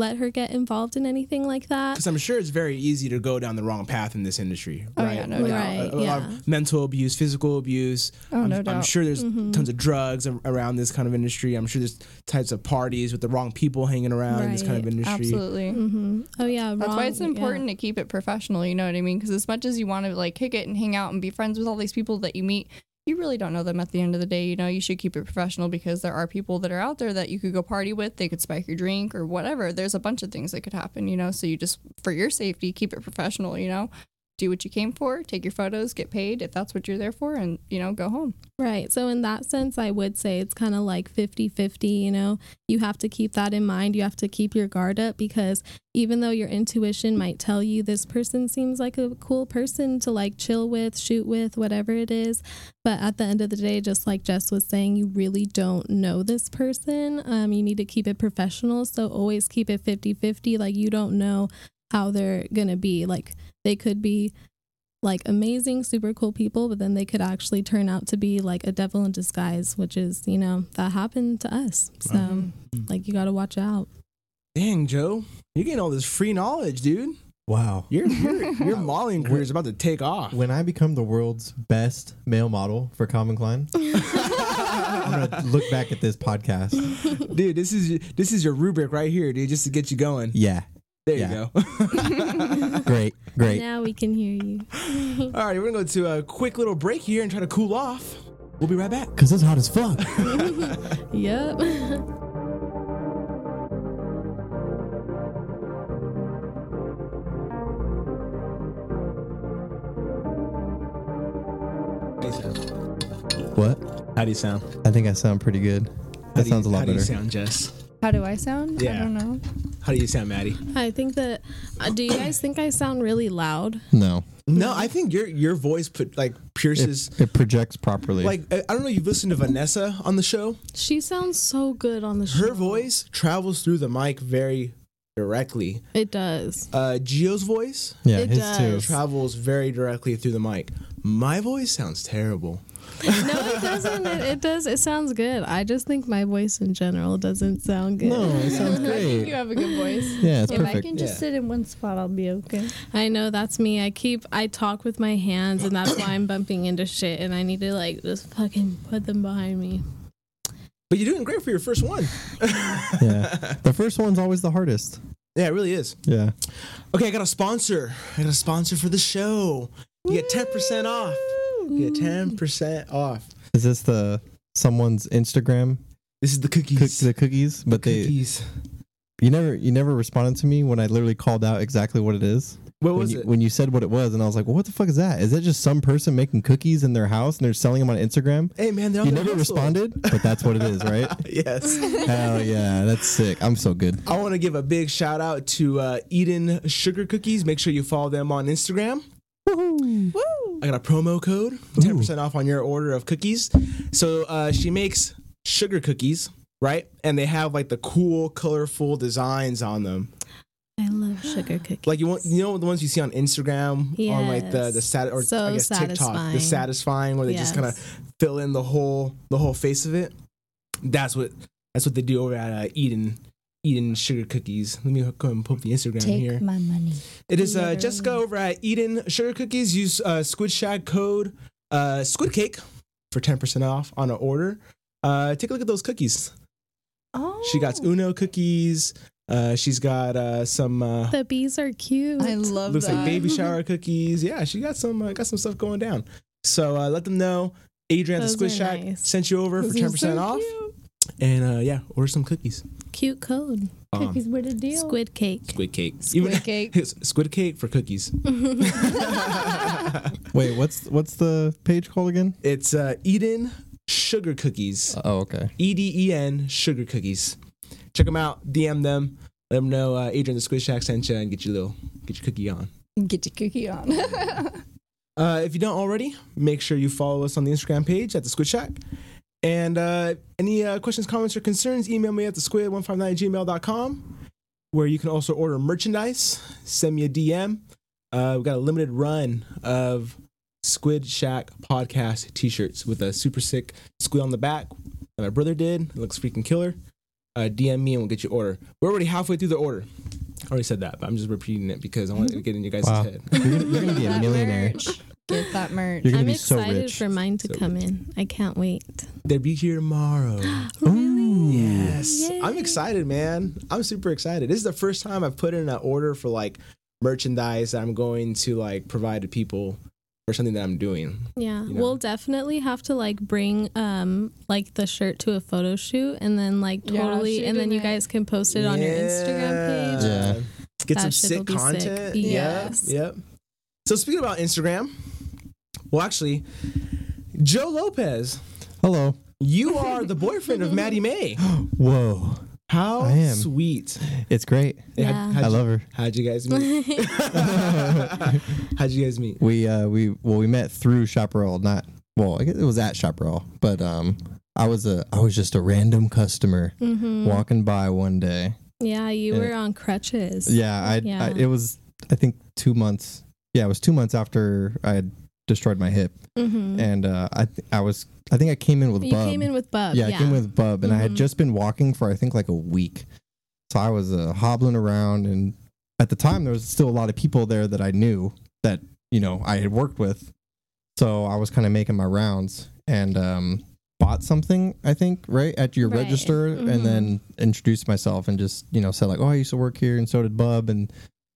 let her get involved in anything like that. because I'm sure it's very easy to go down the wrong path in this industry, Oh, right? yeah, no Like, doubt. Right, a, a lot yeah. of mental abuse, physical abuse. Oh, I'm, no I'm sure there's Mhm. tons of drugs around this kind of industry. I'm sure there's types of parties with the wrong people hanging around in this kind of industry. Absolutely. hmm Oh yeah, That's why wrong- it's yeah. important to keep it professional. You know what I mean? Because as much as you want to like kick it and hang out and be friends with all these people that you meet, you really don't know them at the end of the day. You know, you should keep it professional because there are people that are out there that you could go party with. They could spike your drink or whatever. There's a bunch of things that could happen. You know, so you just for your safety, keep it professional. You know, do what you came for, take your photos, get paid if that's what you're there for, and you know, go home. Right. So, in that sense, I would say it's kind of like 50 50. You know, you have to keep that in mind. You have to keep your guard up because even though your intuition might tell you this person seems like a cool person to like chill with, shoot with, whatever it is, but at the end of the day, just like Jess was saying, you really don't know this person. Um, you need to keep it professional. So, always keep it 50 50. Like, you don't know how they're going to be. Like, they could be like amazing, super cool people, but then they could actually turn out to be like a devil in disguise, which is, you know, that happened to us. So, Mhm. like, you got to watch out. Dang, Joe, you're getting all this free knowledge, dude. Wow. Your your, your modeling career is about to take off. When I become the world's best male model for Calvin Klein, I'm gonna look back at this podcast. dude, this is this is your rubric right here, dude, just to get you going. Yeah. There Yeah. you go. Great, great. Now we can hear you. All right, we're gonna go to a quick little break here and try to cool off. We'll be right back. Cause it's hot as fuck. Yep. what? How do you sound? I think I sound pretty good. That sounds a lot How do better. you sound, Jess? How do I sound? Yeah. I don't know. How do you sound, Mattie? I think that. Uh, do you guys think I sound really loud? No, No, I think your your voice put like pierces. it, it projects properly. Like I I don't know, you've listened to Vanessa on the show. She sounds so good on the show. Her voice travels through the mic very directly. It does. Uh, Gio's voice yeah, it his does. too. travels very directly through the mic. My voice sounds terrible. No, it doesn't. It, it does. It sounds good. I just think my voice in general doesn't sound good. No, it sounds I think great. you have a good voice. Yeah, it's if I can just Yeah. sit in one spot, I'll be okay. I know that's me. I keep I talk with my hands, and that's why I'm bumping into shit. And I need to like just fucking put them behind me. But you're doing great for your first one. yeah, the first one's always the hardest. Yeah, it really is. Yeah. Okay, I got a sponsor. I got a sponsor for the show. You get ten percent off. You get ten percent off. Is this the someone's Instagram This is the cook cookies. the cookies? But they cookies. you never you never responded to me when I literally called out exactly what it is. What when was you, it? when you said what it was, and I was like, well, "What the fuck is that? Is that just some person making cookies in their house and they're selling them on Instagram?" hey man, they're You never hustle. responded, but that's what it is, right? yes. Hell yeah, that's sick. I'm so good. I want to give a big shout out to uh, Eden Sugar Cookies. Make sure you follow them on Instagram. I got a promo code, 10% off on your order of cookies. So uh, she makes sugar cookies, right? And they have like the cool, colorful designs on them. I love sugar cookies. Like you want, you know, the ones you see on Instagram, on like the the sat or So I guess TikTok, the satisfying. satisfying, where they just kind of fill in the whole the whole face of it. That's what that's what they do over at uh, Eden Eden Sugar Cookies. Let me go and pull up the Instagram here. my money. It is uh, Jessica over at Eden Sugar Cookies. Use uh, Squid Shack code uh, Squid Cake for ten percent off on an order. Uh, take a look at those cookies. Oh, She got Uno cookies. Uh, she's got uh, some uh, the bees are cute. I love looks that. like baby shower cookies. Yeah, she got some uh, got some stuff going down. So uh, let them know. Adrian at the Squid Shack nice. sent you over for Those are ten percent so off. cute. And uh, yeah, order some cookies. Cute code. Um, Cookies with a deal. Squid cake. Squid cake. Squid cake. squid cake for cookies. Wait, what's what's the page called again? It's uh, Eden Sugar Cookies. Oh, okay. E D E N Sugar Cookies. Check them out. DM them. Let them know uh, Adrian the Squid Shack sent you and get your little get your cookie on. Get your cookie on. Uh, if you don't already, make sure you follow us on the Instagram page at the Squid Shack. And uh, any uh, questions, comments, or concerns, email me at the squid159 gmail.com, where you can also order merchandise. Send me a DM. Uh, we've got a limited run of Squid Shack podcast t shirts with a super sick squid on the back that my brother did. It looks freaking killer. Uh, DM me and we'll get you order. We're already halfway through the order. I already said that, but I'm just repeating it because I want it to get in your guys' Wow. head. You're gonna, you're gonna be a millionaire. Merch. Get that merch. You're gonna I'm be so excited rich. for mine to So come in. I can't wait. They'll be here tomorrow. Really? Yes. I'm excited, man. I'm super excited. This is the first time I've put in an order for like merchandise that I'm going to like provide to people for something that I'm doing. Yeah, you know. we'll definitely have to like bring um like the shirt to a photo shoot and then like Yeah, totally shoot and then in you it. guys can post it on your Instagram page. Yeah. Get That some shit sick will be sick. content. Yes. Yep. Yep. So speaking about Instagram, well actually, Joe Lopez, Hello. you are the boyfriend of Mattie May. Whoa. How I am. sweet. It's great. Yeah. how'd I you- love her. How'd you guys meet? how'd you guys meet? We uh we well we met through Chaparral, not well, I guess it was at Chaparral, but um I was a I was just a random customer hmm walking by one day. Yeah, you Yeah. were on crutches. Yeah, I, Yeah. I it was I think 2 months. Yeah, it was 2 months after I had destroyed my hip hmm and uh I th- I was I think I came in with You Bub. came in with Bub. yeah, Yeah, I came with Bub, and I had Mhm. just been walking for I think like a week. So I was uh, hobbling around, and at the time there was still a lot of people there that I knew that you know I had worked with. So I was kind of making my rounds and um, bought something. I think right at your Right. register, Mhm. and then introduced myself and just you know said like, "Oh, I used to work here, and so did Bub," and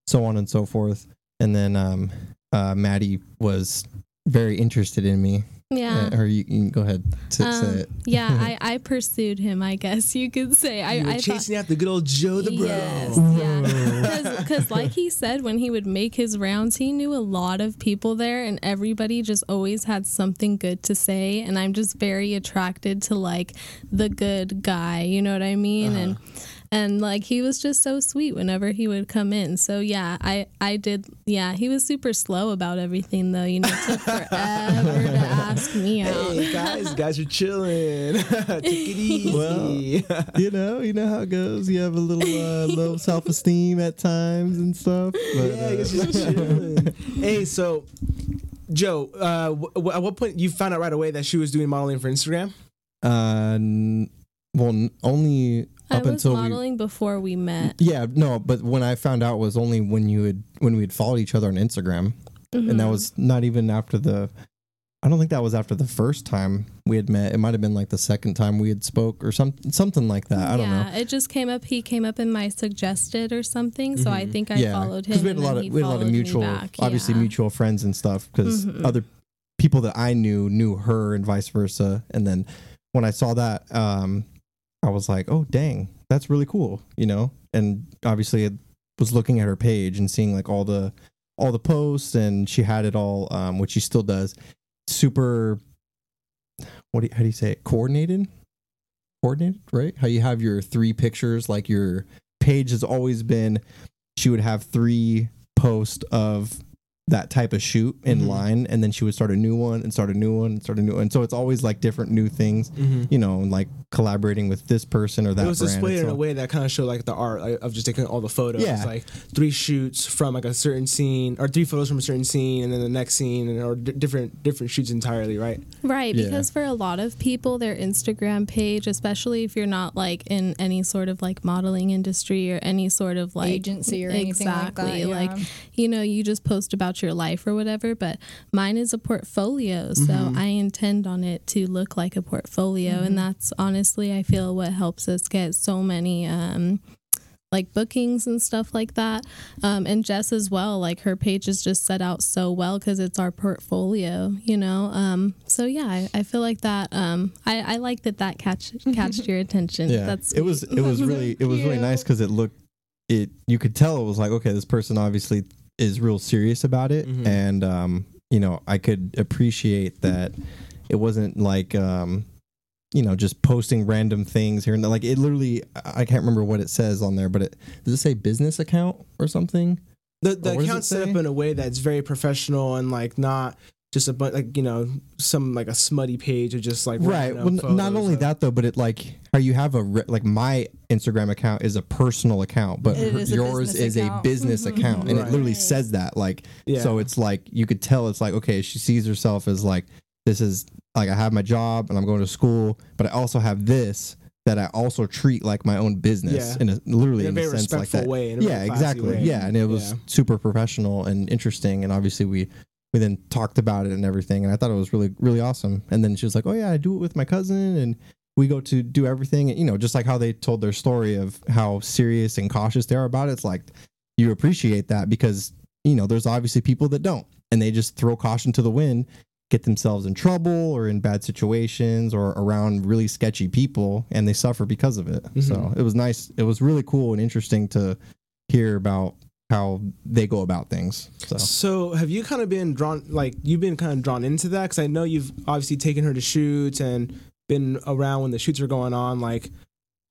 so on and so forth. And then um, uh, Mattie was very interested in me. Yeah. Uh, or you, you can go ahead to Um, say it. yeah, I, I pursued him, I guess you could say. I, you were I thought, chasing after good old Joe the bro. Yes, yeah. Because, like he said, when he would make his rounds, he knew a lot of people there, and everybody just always had something good to say. And I'm just very attracted to like the good guy, you know what I mean? And and like he was just so sweet whenever he would come in. So yeah, I I did. Yeah, he was super slow about everything though. You know, it took forever to ask me out. Hey guys, guys are chilling. Take it easy. Well, you know, you know how it goes. You have a little uh, low self esteem at times and stuff. But, yeah, I guess uh, just chilling. hey, so Joe, uh, w- w- at what point you found out right away that she was doing modeling for Instagram? uh, n- well, only I up was until we modeling before we met. Yeah, no, but when I found out was only when you had when we had followed each other on Instagram, and Mm-hmm. that was not even after the. I don't think that was after the first time we had met. It might have been like the second time we had spoke or some something like that. I don't yeah, know. Yeah, it just came up. He came up in my suggested or something, so I think I Mm-hmm. yeah, followed him. we had a lot of we had a lot of mutual, obviously yeah. mutual friends and stuff because Mhm. other people that I knew knew her and vice versa. And then when I saw that, um, I was like, oh dang, that's really cool, you know. And obviously, I was looking at her page and seeing like all the all the posts, and she had it all, um, which she still does, super. What do you, how do you say it? Coordinated, coordinated, right? How you have your three pictures, like your page has always been. She would have three posts of that type of shoot in Mhm. line, and then she would start a new one and start a new one and start a new one. And So it's always like different new things, Mm-hmm. you know, like collaborating with this person or that. It was brand. displayed in So- a way that kind of showed like the art like, of just taking all the photos. Yeah. Like three shoots from like a certain scene, or three photos from a certain scene, and then the next scene, and or d- different different shoots entirely. Right. Right, Yeah. because for a lot of people, their Instagram page, especially if you're not like in any sort of like modeling industry or any sort of like Agency or anything like that, exactly, yeah. like you know, you just post about your life or whatever. But mine is a portfolio, so Mm-hmm. I intend on it to look like a portfolio, Mm-hmm. and that's honestly, I feel what helps us get so many. um like bookings and stuff like that. Um, and Jess as well, like her page is just set out so well because it's our portfolio, you know? Um, so yeah, I, I feel like that, um, I, I like that that catch, catched your attention. Yeah, That's it was it was really it was really nice because it looked it you could tell it was like okay this person obviously is real serious about it Mhm. and um you know I could appreciate that it wasn't like um you know just posting random things here and there. like it literally I can't remember what it says on there but it does it say business account or something The the Or what does it account's set up in a way that's very professional and like not just a bunch like you know some like a smutty page of just like right well n- not only of- that though but it like how you have a re- like my instagram account is a personal account but her- is yours business is a business Mhm. account and it literally Right. says that like yeah. so it's like you could tell it's like okay she sees herself as like this is like i have my job and i'm going to school but i also have this that i also treat like my own business Yeah. in a literally in a in a very sense like that way. In a yeah very exactly way. yeah and it was Yeah. super professional and interesting and obviously we we then talked about it and everything and i thought it was really really awesome. And then she was like oh yeah i do it with my cousin and we go to do everything. And, you know just like how they told their story of how serious and cautious they are about it it's like you appreciate that because you know there's obviously people that don't and they just throw caution to the wind get themselves in trouble or in bad situations or around really sketchy people and they suffer because of it. So Mhm. it was nice. It was really cool and interesting to hear about how they go about things so So have you kind of been drawn like you've been kind of drawn into that because I know you've obviously taken her to shoots and been around when the shoots are going on. Like,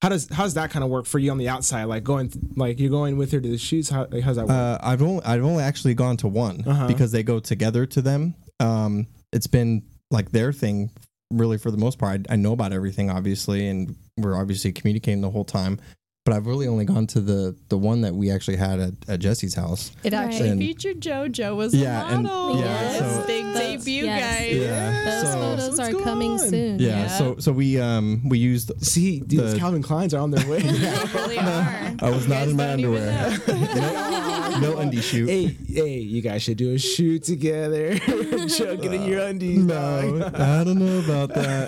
how does how does that kind of work for you on the outside? Like going like you're going with her to the shoots. How like, how's that work? Uh, I've only I've only actually gone to one Uh-huh. because they go together to them. Um, it's been like their thing, really for the most part. I, I know about everything, obviously, and we're obviously communicating the whole time. But I've really only gone to the the one that we actually had at, at Jesse's house. It actually And- featured JoJo was Yeah, a and- model. yeah, Yes, so- big debut, yes. guys. Yeah, Those so- photos what's are coming on? soon. Yeah, Yeah. so so we um we used. See, dude, those the- Calvin Kleins are on their way. They really are. I was You not in my underwear. no, no undie shoot. hey, hey, you guys should do a shoot together. Chugging in your undies. No, dog. I don't know about that.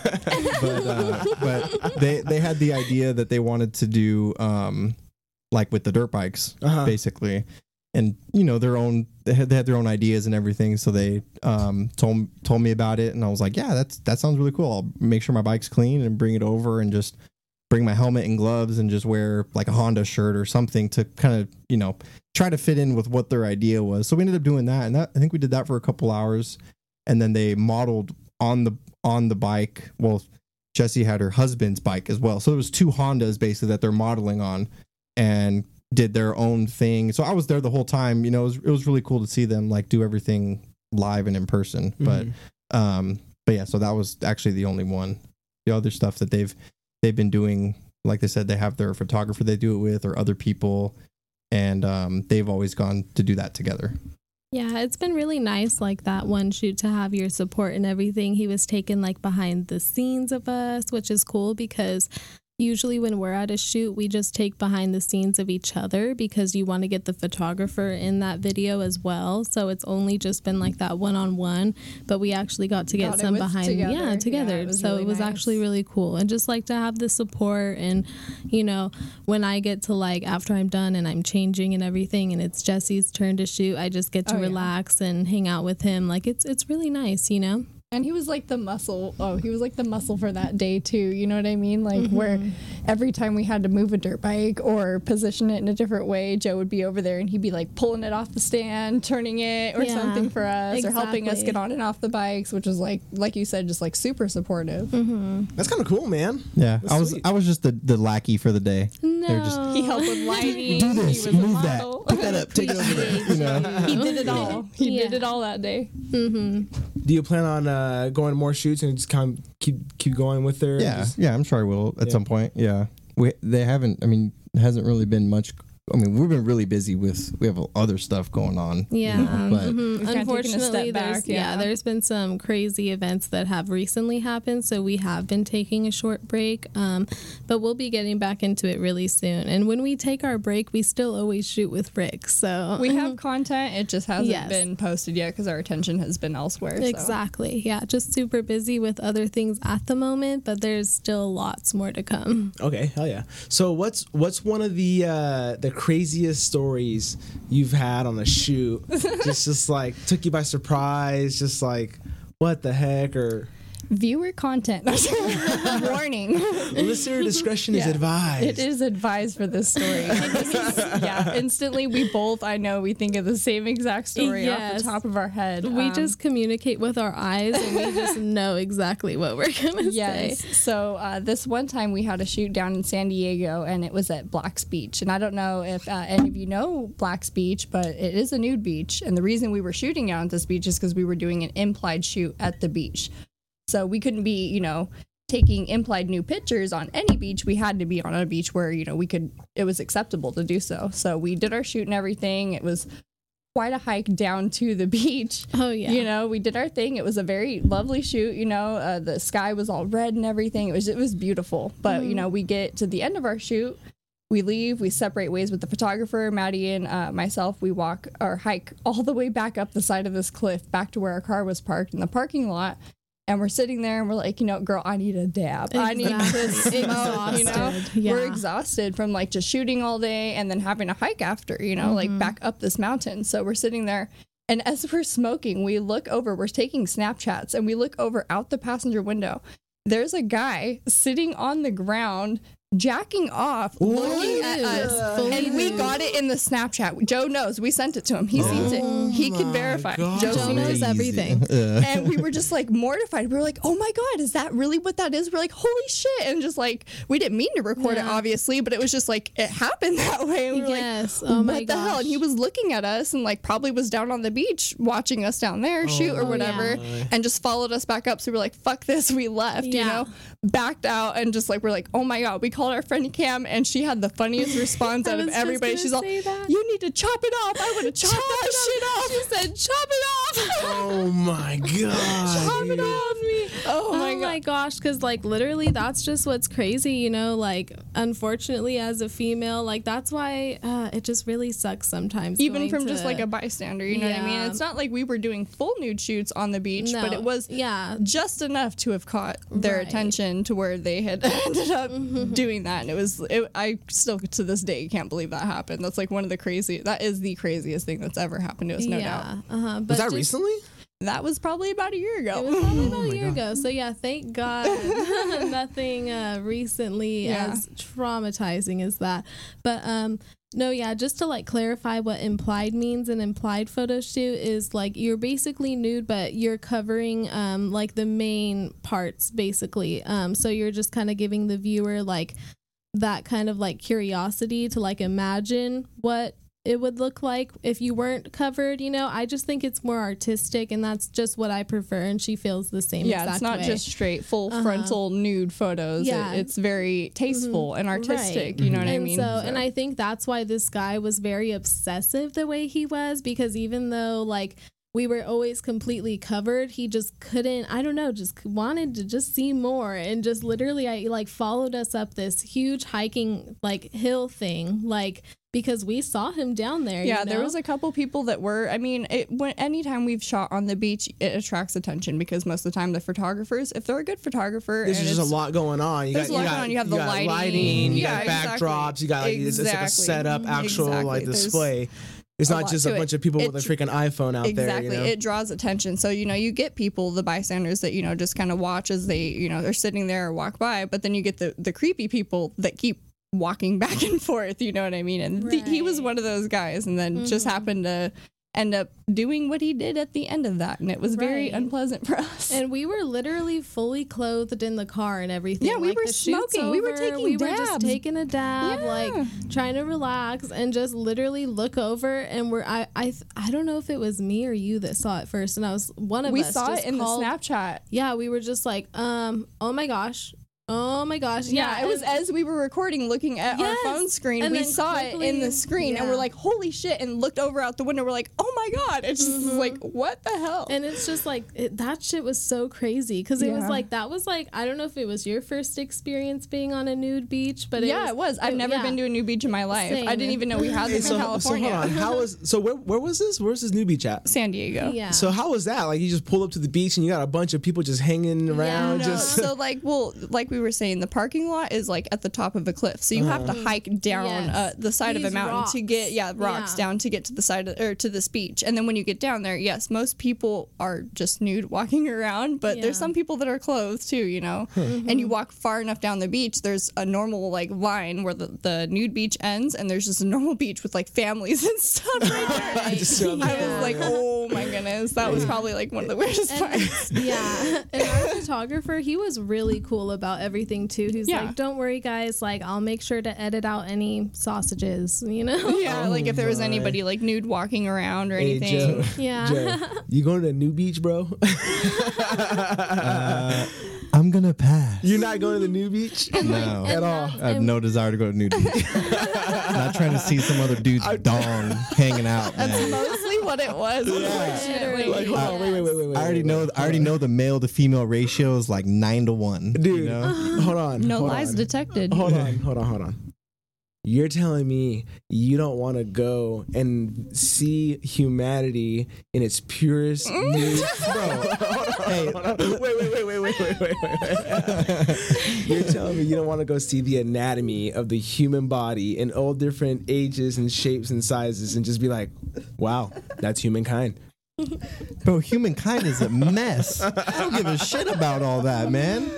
but uh, but they they had the idea that they wanted to do um like with the dirt bikes Uh-huh. basically, and you know their own they had, they had their own ideas and everything. So they um, told told me about it, and I was like, yeah, that's that sounds really cool. I'll make sure my bike's clean and bring it over and just bring my helmet and gloves and just wear like a Honda shirt or something to kind of you know try to fit in with what their idea was. So we ended up doing that, and that I think we did that for a couple hours, and then they modeled on the on the bike. Well, Jesse had her husband's bike as well, so it was two Hondas basically that they're modeling on, and did their own thing. So I was there the whole time. You know, it was, it was really cool to see them like do everything live and in person. But um, but yeah, so that was actually the only one. The other stuff that they've they've been doing, like they said, they have their photographer they do it with or other people, and um, they've always gone to do that together. Yeah, it's been really nice, like that one shoot, to have your support and everything. He was taking like behind the scenes of us, which is cool because usually when we're at a shoot, we just take behind the scenes of each other because you want to get the photographer in that video as well. So it's only just been like that one on one, but we actually got to get some behind, together. yeah, Yeah, together. it so really it was nice. actually really cool, and just like to have the support and you know when I get to like after I'm done and I'm changing and everything, and it's Jesse's turn to shoot, I just get to Oh, yeah. relax and hang out with him. Like it's it's really nice, you know. And he was like the muscle. Oh, he was like the muscle for that day too. You know what I mean? Like where mm-hmm. every time we had to move a dirt bike or position it in a different way, Joe would be over there and he'd be like pulling it off the stand, turning it or Yeah, something for us, or helping us get on and off the bikes, which was like, like you said, just like super supportive. Mm-hmm. That's kind of cool, man. Yeah, That's I was sweet. I was just the, the lackey for the day. No, They're just- He helped with lighting. Do this, he was move that, model. pick that up, take it over there. You know, he did it all. He did it all that day. Mm-hmm. Do you plan on uh, Uh, going to more shoots and just kind of keep keep going with their? yeah, just- yeah. I'm sure I will at Yeah. some point. Yeah, we they haven't. I mean, hasn't really been much. I mean, we've been really busy with we have other stuff going on. you Yeah. know, but mhm. We've kinda taken Unfortunately, step back, yeah. yeah. there's been some crazy events that have recently happened, so we have been taking a short break. Um, but we'll be getting back into it really soon. And when we take our break, we still always shoot with Rick. So We have content. It just hasn't Yes. been posted yet because our attention has been elsewhere. so. Exactly. Yeah, just super busy with other things at the moment, but there's still lots more to come. Okay, hell yeah. So what's what's one of the uh, the craziest stories you've had on a shoot? just just like took you by surprise, just like what the heck or Viewer content. Warning. listener discretion is advised. It is advised for this story. And this is- yeah, instantly we both, I know, we think of the same exact story off the top of our head. We Um, just communicate with our eyes and we just know exactly what we're going to Yes. say. So uh, this one time we had a shoot down in San Diego, and it was at Black's Beach. And I don't know if uh, any of you know Black's Beach, but it is a nude beach. And the reason we were shooting out at this beach is because we were doing an implied shoot at the beach. So we couldn't be, you know, taking implied new pictures on any beach. We had to be on a beach where, you know, we could, it was acceptable to do so. So we did our shoot and everything. It was quite a hike down to the beach. Oh, yeah. You know, we did our thing. It was a very lovely shoot. You know, uh, the sky was all red and everything. It was it was beautiful. But you know, we get to the end of our shoot, we leave, we separate ways with the photographer, Mattie and uh, myself. We walk or hike all the way back up the side of this cliff back to where our car was parked in the parking lot. And we're sitting there and we're like, you know, girl, I need a dab. I need to Exactly. you know. Exhausted. We're exhausted from like just shooting all day and then having a hike after, you know, like mm-hmm. back up this mountain. So we're sitting there and as we're smoking, we look over, we're taking Snapchats and we look over out the passenger window. There's a guy sitting on the ground jacking off looking at us Fully and we nude. got it in the snapchat joe knows we sent it to him he sees it oh he can verify God. joe Joe sees knows it everything. And we were just like mortified. We were like, "Oh my god, is that really what that is?" We're like, "Holy shit!" And just like we didn't mean to record it, Yeah. obviously, but it was just like it happened that way. And we were Yes. like, Oh "What my the hell?" And he gosh. was looking at us and like probably was down on the beach watching us down there shoot or Oh, whatever, yeah. and just followed us back up. So we were like, "Fuck this!" We left. You know, backed out and just like we're like, "Oh my god!" We called our friend Cam, and she had the funniest response out of everybody. gonna She's all, that. "You need to chop it off. I would have chopped that shit off." She said, "Chop it off." oh my god. Chop it off me. Oh Oh my my, gosh, because like literally, that's just what's crazy, you know. Like, unfortunately, as a female, like that's why uh, it just really sucks sometimes. even going from just like a bystander you know what i mean it's not like we were doing full nude shoots on the beach but it was yeah. just enough to have caught their Right. attention to where they had ended up doing doing that, and it was. It, I still to this day can't believe that happened. That's like one of the crazy. That is the craziest thing that's ever happened to us, no doubt. yeah. Uh-huh. But Was that just- recently? That was probably about a year ago. It was probably about Oh a year God. ago. So yeah, thank God nothing uh, recently Yeah. as traumatizing as that. But um no, yeah, just to like clarify what implied means an implied photo shoot is like you're basically nude but you're covering um like the main parts basically. Um so you're just kind of giving the viewer like that kind of like curiosity to like imagine what it would look like if you weren't covered, you know. I just think it's more artistic and that's just what I prefer and she feels the same yeah, it's not way. just straight full Uh-huh. frontal nude photos. Yeah. Mm-hmm. it's very tasteful and artistic. Right. You know what I and mean? so, and I think that's why this guy was very obsessive the way he was because even though like we were always completely covered, he just couldn't. I don't know, just wanted to just see more and just literally, I like followed us up this huge hiking like hill thing, like because we saw him down there. yeah, you there was a couple people that were. I mean, it, when anytime we've shot on the beach, it attracts attention because most of the time the photographers, if they're a good photographer, There's and just a lot going on. You There's got, a lot you going on. You have the got lighting. you Yeah, got exactly. backdrops, you got like it's, it's like a Exactly. setup, actual Exactly. like There's display. It's not just a to it. bunch of people It with a tr- freaking iPhone out exactly there. You know? it draws attention so you know you get people the bystanders that you know just kind of watch as they you know they're sitting there or walk by but then you get the the creepy people that keep walking back and forth you know what i mean and th- he was one of those guys and then just Mhm. happened to end up doing what he did at the end of that and it was very unpleasant for us And we were literally fully clothed in the car and everything. Yeah, we Like, were smoking. We were taking We were just taking a dab, Yeah. like trying to relax and just literally look over. And we're I I I don't know if it was me or you that saw it first. And I was one of we us. We saw it in called- the snapchat Yeah, we were just like, um, oh my gosh, oh my gosh. yeah, it was as we were recording looking at Yes. our phone screen And we then saw it in the screen and we're like holy shit and looked over out the window we're like oh my god it's just Mhm. like what the hell And it's just like it, that shit was so crazy because it was like that was like I don't know if it was your first experience being on a nude beach, but yeah, it was. I've it- never yeah. been to a new beach in my life. I didn't even know we had this so, in so California. hold on. How was so where where was this? Where's this new beach at? San Diego. Yeah. So how was that? Like you just pull up to the beach and you got a bunch of people just hanging around. no. Just so like well like we were saying the parking lot is like at the top of a cliff so you have to hike down Yes. uh, the side of a These mountain to get rocks. yeah rocks Yeah. down to get to the side of, or to this beach and then when you get down there yes most people are just nude walking around but Yeah. there's some people that are clothed too you know and you walk far enough down the beach there's a normal like line where the, the nude beach ends and there's just a normal beach with like families and stuff right there Just so- I was like, oh my goodness, that was probably like one of the weirdest And- parts. yeah and our photographer he was really cool about everything too he's Yeah. like don't worry guys like i'll make sure to edit out any sausages you know Yeah, like if there was anybody like nude walking around or Hey, anything. Joe, Yeah. Joe, you going to the new beach, bro? Uh, I'm gonna pass. You're not going to the new beach No. at all. I have no desire to go to New beach. not trying to see some other dude's dong hanging out, That's man. mostly what it was. unfortunately. Like, hold on, wait, wait, wait, wait, wait. I already wait, know. wait. I already know the male to female ratio is like nine to one. dude. you know? Hold on. No hold lies on. detected. Hold on, hold on, hold on. You're telling me you don't want to go and see humanity in its purest mm. nude, bro? Hey, wait, wait, wait, wait, wait, wait, wait, wait. You're telling me you don't want to go see the anatomy of the human body in all different ages and shapes and sizes and just be like, wow, that's humankind. Bro, humankind is a mess. I don't give a shit about all that, man.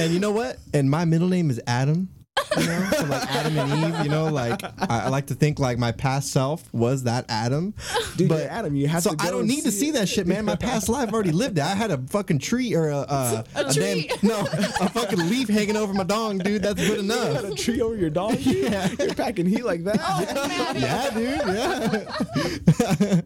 And you know what? And my middle name is Adam. You know, so like Adam and Eve. You know, like I, I like to think like my past self was that Adam. Dude, But- Adam, you have So to go I don't and need to see it. that shit, man. My past life already lived it. I had a fucking tree or a, uh, a, a, tree. damn no, a fucking leaf hanging over my dong, dude. That's good You got enough. a tree over your dog? Yeah. You're packing heat like that? Oh, Yeah, dude. Yeah.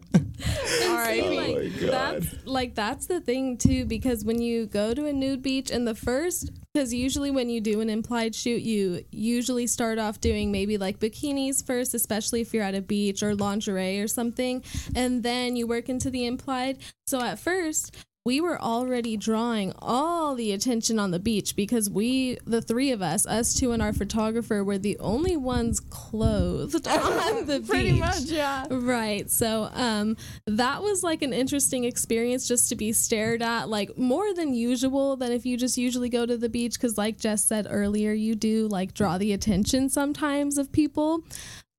All right. R.I.P. so, like, Oh my God. that's like that's the thing too because when you go to a nude beach and the first because usually when you do an implied shoot you usually start off doing maybe like bikinis first especially if you're at a beach or lingerie or something and then you work into the implied. So at first we were already drawing all the attention on the beach because we, the three of us, us two and our photographer, were the only ones clothed on the Pretty beach. much, yeah. Right. So um that was like an interesting experience just to be stared at like more than usual than if you just usually go to the beach cuz like Jess said earlier you do like draw the attention sometimes of people.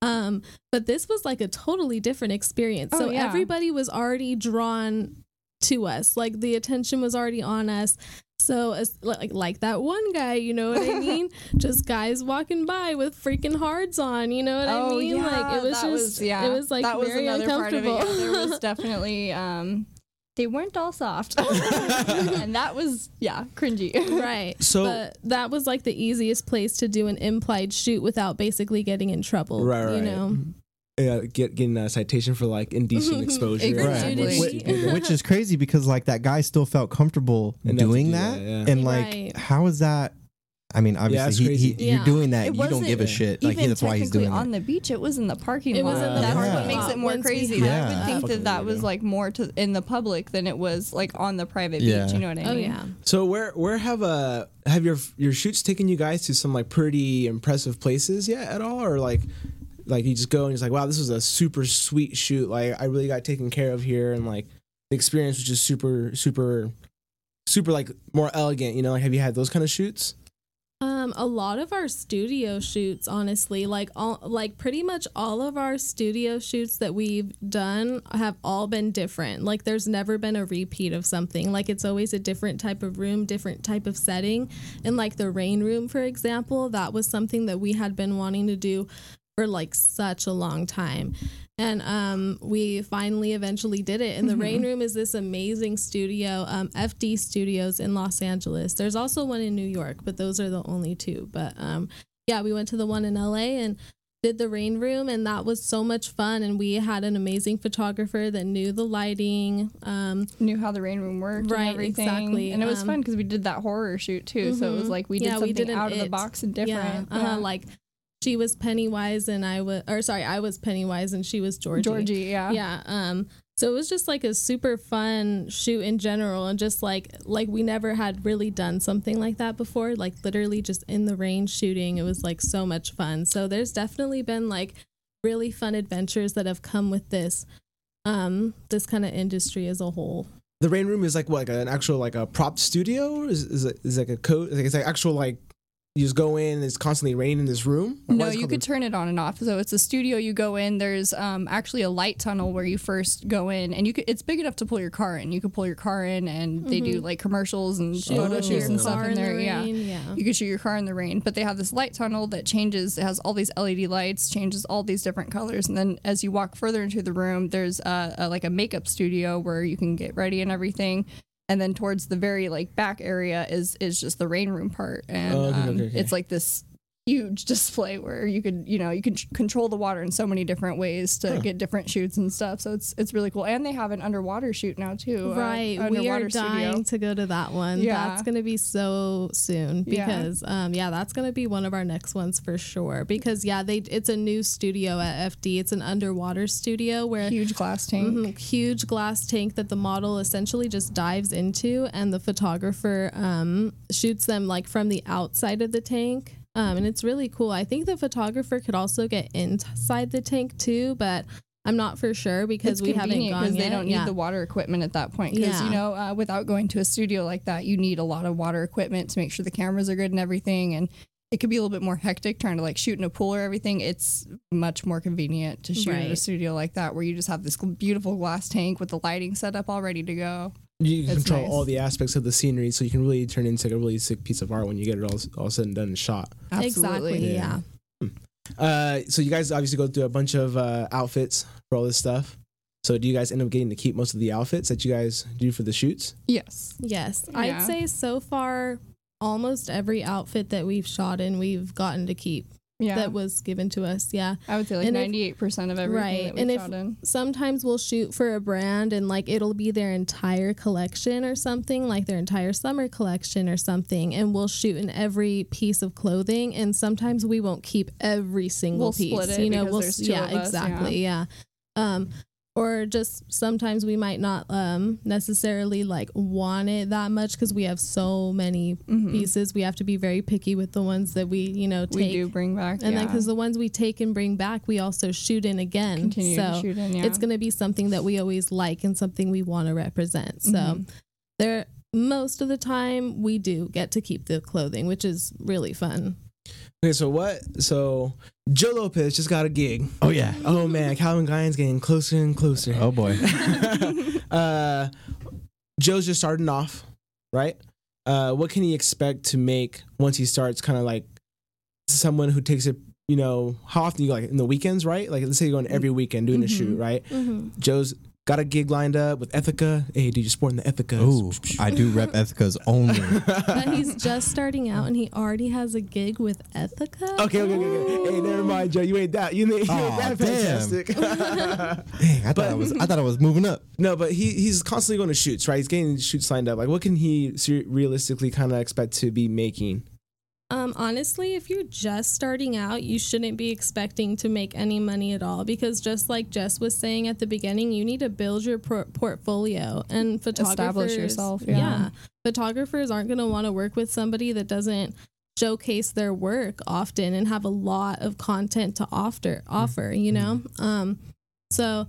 Um but this was like a totally different experience. Oh, so yeah. everybody was already drawn to us. Like the attention was already on us. So as like like that one guy, you know what I mean? just guys walking by with freaking hards on, you know what I mean? like it was Oh, that just yeah. it was like that was very another part of it. uncomfortable. Yeah, there was definitely um they weren't all soft. and that was yeah, cringy. right. So- but that was like the easiest place to do an implied shoot without basically getting in trouble. Right, You right. know. Uh, get getting a citation for like indecent exposure. Exactly. Like, what you which is crazy because like that guy still felt comfortable Enough to doing do that, that, yeah. and like Right. how is that? I mean, that's obviously, he, he, Yeah. you're doing that. It You don't wasn't give a shit. Like Even that's why he's technically doing on it. the beach, it was in the parking It lot. was in the That's parking what makes lot. it more Once we crazy. had Yeah. I would think Fucking that that was weirdo. like more to in the public than it was like on the private Yeah. beach. You know what I mean? Oh yeah. So where where have uh have your your shoots taken you guys to some like pretty impressive places yet at all or like like you just go and it's like wow this was a super sweet shoot like I really got taken care of here and like the experience was just super super super like more elegant you know like have you had those kind of shoots Um, a lot of our studio shoots, honestly, like all, like pretty much all of our studio shoots that we've done have all been different. Like, there's never been a repeat of something. Like, it's always a different type of room, different type of setting. And like the rain room, for example, that was something that we had been wanting to do for like such a long time. And um, we finally eventually did it. And the Rain Room is this amazing studio, um, FD Studios in Los Angeles. There's also one in New York, but those are the only two. But um, yeah, we went to the one in LA and did the Rain Room, and that was so much fun. And we had an amazing photographer that knew the lighting. Um, Knew how the rain room worked Right, and everything. exactly. And it was Um, fun because we did that horror shoot too. So it was Mhm. like we did Yeah, we something did an out of the box and different. Yeah, uh-huh, like she was Pennywise and I was, or sorry, I was Pennywise and she was Georgie. Georgie, yeah. yeah um so it was just like a super fun shoot in general and just like like we never had really done something like that before like literally just in the rain shooting it was like so much fun so there's definitely been like really fun adventures that have come with this um this kind of industry as a whole the rain room is like what like an actual like a prop studio is is it is it like a code like it's like actual like you just go in and it's constantly raining in this room Or No, why is it you could the- turn it on and off. So it's a studio. You go in. There's um, actually a light tunnel where you first go in, and you could. It's big enough to pull your car in. You could pull your car in, and they do like commercials and Shoot photo shoots and stuff car in in the there. yeah. yeah. You could shoot your car in the rain, but they have this light tunnel that changes. It has all these LED lights, changes all these different colors, and then as you walk further into the room, there's a, a like a makeup studio where you can get ready and everything. And then towards the very like back area is is just the rain room part, and Oh, okay, um, okay, okay. it's like this huge display where you could you know you can control the water in so many different ways to Huh. get different shoots and stuff. So it's it's really cool, and they have an underwater shoot now too. uh, Right, we are dying to go to that one. Yeah. That's gonna be so soon Yeah. because, um, yeah, that's gonna be one of our next ones for sure. Because yeah, they it's a new studio at FD. It's an underwater studio where huge glass tank. Mhm, huge glass tank that the model essentially just dives into, and the photographer um, shoots them like from the outside of the tank. Um, and it's really cool. I think the photographer could also get inside the tank too, but I'm not for sure because it's we haven't gone because they don't need yeah. the water equipment at that point. Because Yeah. you know, uh, without going to a studio like that, you need a lot of water equipment to make sure the cameras are good and everything. And it could be a little bit more hectic trying to like shoot in a pool or everything. It's much more convenient to shoot in a studio like that where you just have this beautiful glass tank with the lighting set up all ready to go. You can It's control nice. all the aspects of the scenery so you can really turn into like a really sick piece of art when you get it all all said and done and shot Absolutely. Exactly. Yeah. Yeah. Uh, so you guys obviously go through a bunch of uh, outfits for all this stuff. So do you guys end up getting to keep most of the outfits that you guys do for the shoots? Yes. Yes. Yeah. I'd say so far, almost every outfit that we've shot in, we've gotten to keep Yeah. that was given to us. Yeah. I would say like ninety eight percent of everything Right, that we and if- in. sometimes we'll shoot for a brand and like it'll be their entire collection or something like their entire summer collection or something and we'll shoot in every piece of clothing and sometimes we won't keep every single We'll piece split it you know we'll yeah of us, yeah. exactly yeah. um or just sometimes we might not um necessarily like want it that much because we have so many Mhm. pieces we have to be very picky with the ones that we you know take we do bring back. and then because the ones we take and bring back we also shoot in again continue so to shoot in. Yeah. it's going to be something that we always like and something we want to represent so Mhm. there most of the time we do get to keep the clothing which is really fun Okay, so what? So Joe Lopez just got a gig. Oh yeah. Oh man, Calvin Guy's getting closer and closer. Oh boy. uh, Joe's just starting off, right? Uh, what can he expect to make once he starts? Kind of like someone who takes it. You know, how often you go, like in the weekends, right? Like let's say you're going every weekend doing a Mhm. shoot, right? mm-hmm. Joe's got a gig lined up with Ethika. Hey, dude, you're sporting the Ethika. Ooh, I do rep Ethika's only. but he's just starting out and he already has a gig with Ethika. Okay, okay, okay, okay. Hey, never mind, Joe. You ain't that. You ain't, you ain't Aw, that damn. fantastic. Dang, I thought But- I was I thought I was moving up. no, but he he's constantly going to shoots, right? He's getting shoots lined up. Like, what can he ser- realistically kind of expect to be making? Um, honestly, if you're just starting out, you shouldn't be expecting to make any money at all because just like Jess was saying at the beginning, you need to build your por- portfolio and photographers. Establish yourself, yeah. yeah. photographers aren't going to want to work with somebody that doesn't showcase their work often and have a lot of content to offer. Offer, you know. Um, so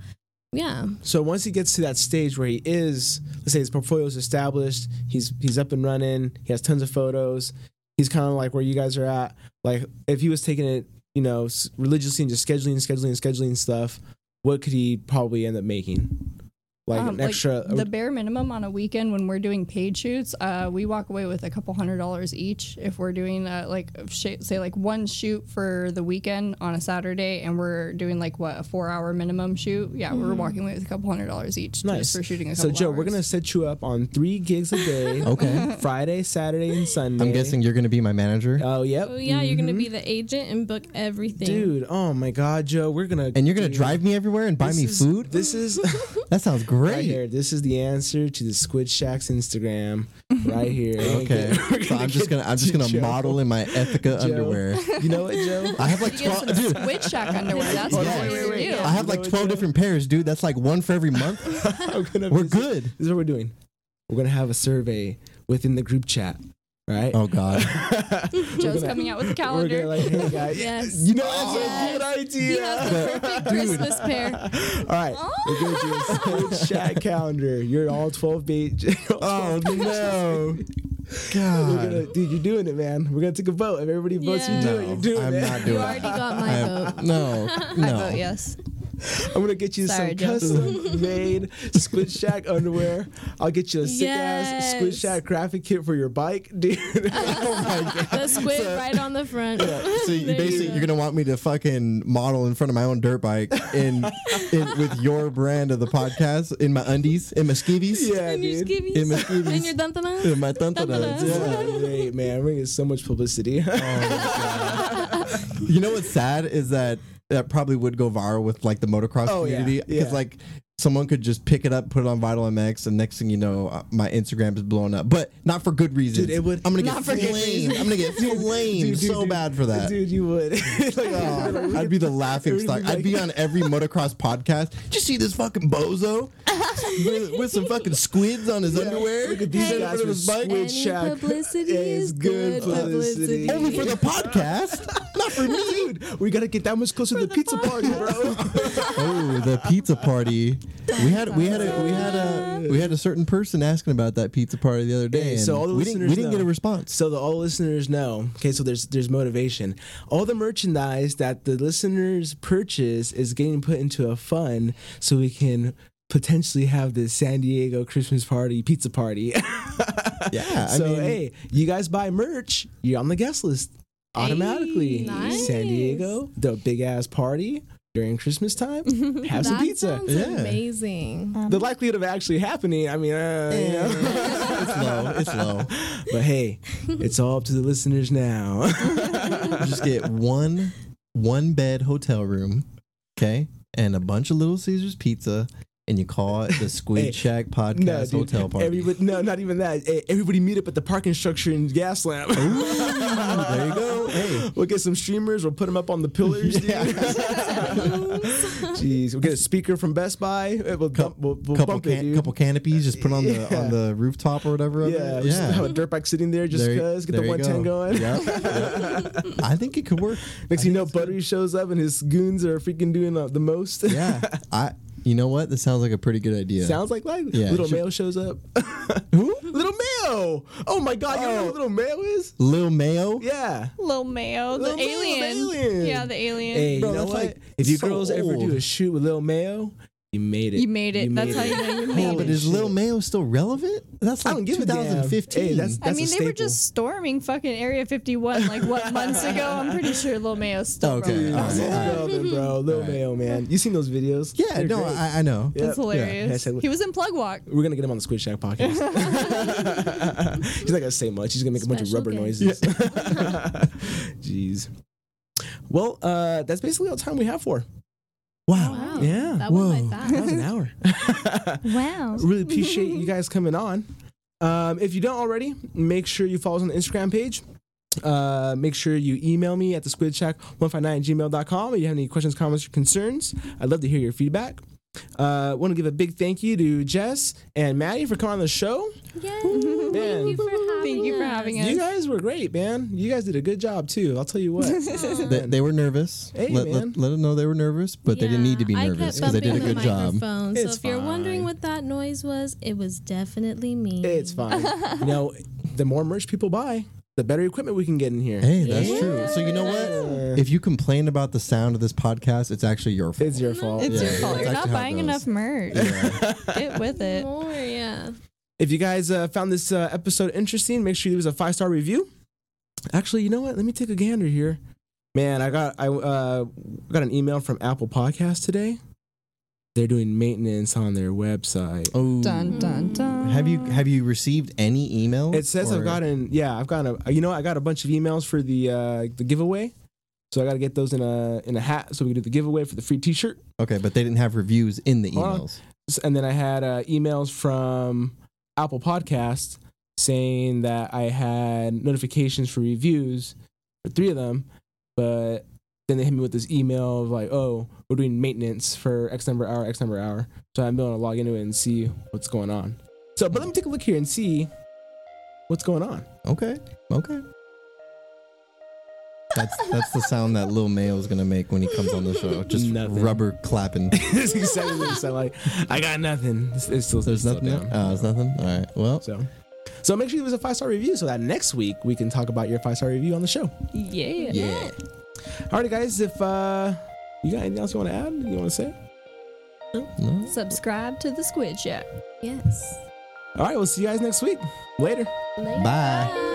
yeah, So once he gets to that stage where he is, let's say his portfolio is established, he's he's up and running, he has tons of photos. He's kind of like where you guys are at. Like if he was taking it, you know, religiously and just scheduling, scheduling, scheduling stuff, what could he probably end up making? Like Um, an like, extra. the bare minimum on a weekend when we're doing paid shoots, uh, we walk away with a couple hundred dollars each if we're doing uh, like sh- say like one shoot for the weekend on a Saturday, and we're doing like what a four hour minimum shoot. Yeah, we're walking away with a couple hundred dollars each Nice. just for shooting a so couple. Joe, we're gonna set you up on three gigs a day. Okay. Friday, Saturday, and Sunday. I'm guessing you're gonna be my manager. Oh yep. oh yeah, you're going to Mhm. be the agent and book everything. Dude, oh my God, Joe, we're gonna and you're gonna dude, drive me everywhere and buy this me is- food? This is That sounds great. right great. here. This is the answer to the Squid Shack's Instagram. Right here. Okay. We're So I'm just gonna I'm just gonna Joe. model in my Ethika Joe. underwear. You know what, Joe? I have like You 12 dude. Squid Shack underwear. That's Hold what on, wait, wait, do. wait. I have You like 12 different pairs, dude. That's like one for every month. We're this is- good. This is what we're doing. We're gonna have a survey within the group chat. Right? Oh god. Joe's gonna- coming out with a We're calendar. gonna like, hey guys. Yes. You know that's Yes. a good idea. He has the perfect Christmas pair. All right, we're gonna do a Squid Shack calendar. You're all 12 page. Oh no. We're God. gonna, dude, you're doing it, man. We're gonna take a vote. If everybody votes, you do No, it. You're doing I'm it. not doing it. You it. already got I my am- vote. no, I no. vote yes. I'm gonna get you Sorry, some Joe. custom made Squid Shack underwear. I'll get you a sick ass Squid Shack graphic kit for your bike, dude. Oh the squid right on the front. So you There basically go. you're gonna want me to fucking model in front of my own dirt bike in, in with your brand of the podcast in my undies, in my skivvies, yeah, and your dude. skivvies. in my skivvies, And your dun-dun-dun. in my tantanas. Tantanas. Yeah. Great, man. We're getting so much publicity. Oh you know what's sad is that that probably would go viral with like the motocross Oh, yeah, community because yeah. like someone could just pick it up, put it on Vital MX, and next thing you know, uh, my Instagram is blowing up. But not for good reasons. Dude, it would- I'm gonna get not for good flamed. reasons. I'm gonna get flamed dude, dude, so dude. bad for that. Dude, you would. like, Oh, I'd be the laughing stock. be I'd be on every motocross podcast. Did you see this fucking bozo with, with some fucking squids on his underwear? Look at these Hey, guys With with his bike? Squid Any Shack. publicity Yeah, is good publicity. Only for the podcast, not for me. Dude, we gotta get that much closer to the pizza party, bro. Oh, the pizza party. We had we had a we had a we had a certain person asking about that pizza party the other day. Hey, and so all the we didn't we didn't get a response. So the all listeners know. Okay, so there's there's motivation. All the merchandise that the listeners purchase is getting put into a fund so we can potentially have the San Diego Christmas party pizza party. Yeah, I so mean- hey, you guys buy merch, you're on the guest list automatically. Hey, nice. San Diego, the big ass party during Christmas time. Have some that pizza. Sounds Yeah. amazing. The likelihood of actually happening, I mean, uh, you know. it's low. It's low. but hey, it's all up to the listeners now. Just get one one bed hotel room, okay, and a bunch of Little Caesars pizza, and you call it the Squid Hey, Shack Podcast dude, Hotel Party. Everybody, no, not even that. Hey, everybody meet up at the parking structure in Gaslamp. Ooh, there you go. Hey. We'll get some streamers. We'll put them up on the pillars. dude. Jeez, we'll get a speaker from Best Buy. We'll, dump, we'll, we'll couple bump it, can- dude. couple canopies just put on the on the rooftop or whatever. of yeah, it. just have a dirt bike sitting there just because. Get the there you 110 go. going. Yep, yep. I think it could work. Next thing you know, Buttery shows up and his goons are freaking doing uh, the most. Yeah, I. You know what? This sounds like a pretty good idea. Sounds like like Yeah, Little sure. Mayo shows up. Who? Little Mayo. Oh my God, you know Oh. who Little Mayo is? Lil Mayo. Yeah. Lil Mayo, the Lil Mayo, the alien. alien. Yeah, the alien. Hey, Bro, you know that's what? like if you so girls ever do a shoot with Lil Mayo, you made it. You made it. That's how you know you made Oh, but it. is Lil Mayo still relevant? That's I like don't give a 2015. Hey, that's- I mean, a they were just storming fucking Area 51 like what months ago. I'm pretty sure Lil Mayo's still Okay, relevant. all right, That's all right. relevant, bro. Lil All right. Mayo, man. You seen those videos? yeah, They're no. I, I know. Yeah. That's hilarious. Hashtag- He was in Plug Walk. We're gonna get him on the Squid Shack podcast. He's not gonna say much. He's gonna make a bunch of rubber guest. noises. Jeez. Well, uh, that's basically all the time we have for. Wow. Wow. Yeah. That went Whoa. by That was an hour. Wow. really appreciate you guys coming on. Um, if you don't already, make sure you follow us on the Instagram page. Uh, make sure you email me at the squidshack159 at gmail.com if you have any questions, comments, or concerns. I'd love to hear your feedback. Uh, want to give a big thank you to Jess and Mattie for coming on the show. Yay. Thank you for having Thank you for having us. You guys were great, man. You guys did a good job too. I'll tell you what. They, they were nervous. Hey, let, man. let, let them know they were nervous, but they didn't need to be Yeah, nervous I because they did a bumping good the job. microphone, It's so if you're fine. wondering what that noise was, it was definitely me. it's fine. you know, the more merch people buy, the better equipment we can get in here. Hey, that's Yeah. true. So you know what? If you complain about the sound of this podcast, it's actually your fault. It's your fault. It's Yeah, your fault. You're not actually how it buying enough merch. Yeah. Get with it. More, yeah. If you guys uh, found this uh, episode interesting, make sure you leave us a five star review. Actually, you know what? Let me take a gander here. Man, I got I uh, got an email from Apple Podcast today. They're doing maintenance on their website. Oh, Dun dun dun. have you have you received any emails? It says I've gotten yeah, I've gotten a you know I got a bunch of emails for the uh, the giveaway. So I got to get those in a in a hat so we can do the giveaway for the free T-shirt. Okay, but they didn't have reviews in the emails. S- And then I had uh, emails from Apple Podcasts saying that I had notifications for reviews for three of them, but then they hit me with this email of like, oh, we're doing maintenance for X number hour, X number hour. So I'm going to log into it and see what's going on. So, but let me take a look here and see what's going on. Okay, okay. That's that's the sound that Lil Mayo is gonna make when he comes on the show. Just Nothing. rubber clapping. That's exactly what it sounded like. I got nothing. It's, it's still, There's still nothing. down. There? Oh, there's nothing. All right. Well, So, so make sure you leave us a five star review so that next week we can talk about your five star review on the show. Yeah. yeah. Alrighty, guys. If uh, you got anything else you want to add? You want to say? No? Subscribe to the Squid Shack. Yes. All right, we'll see you guys next week. Later. Later. Bye.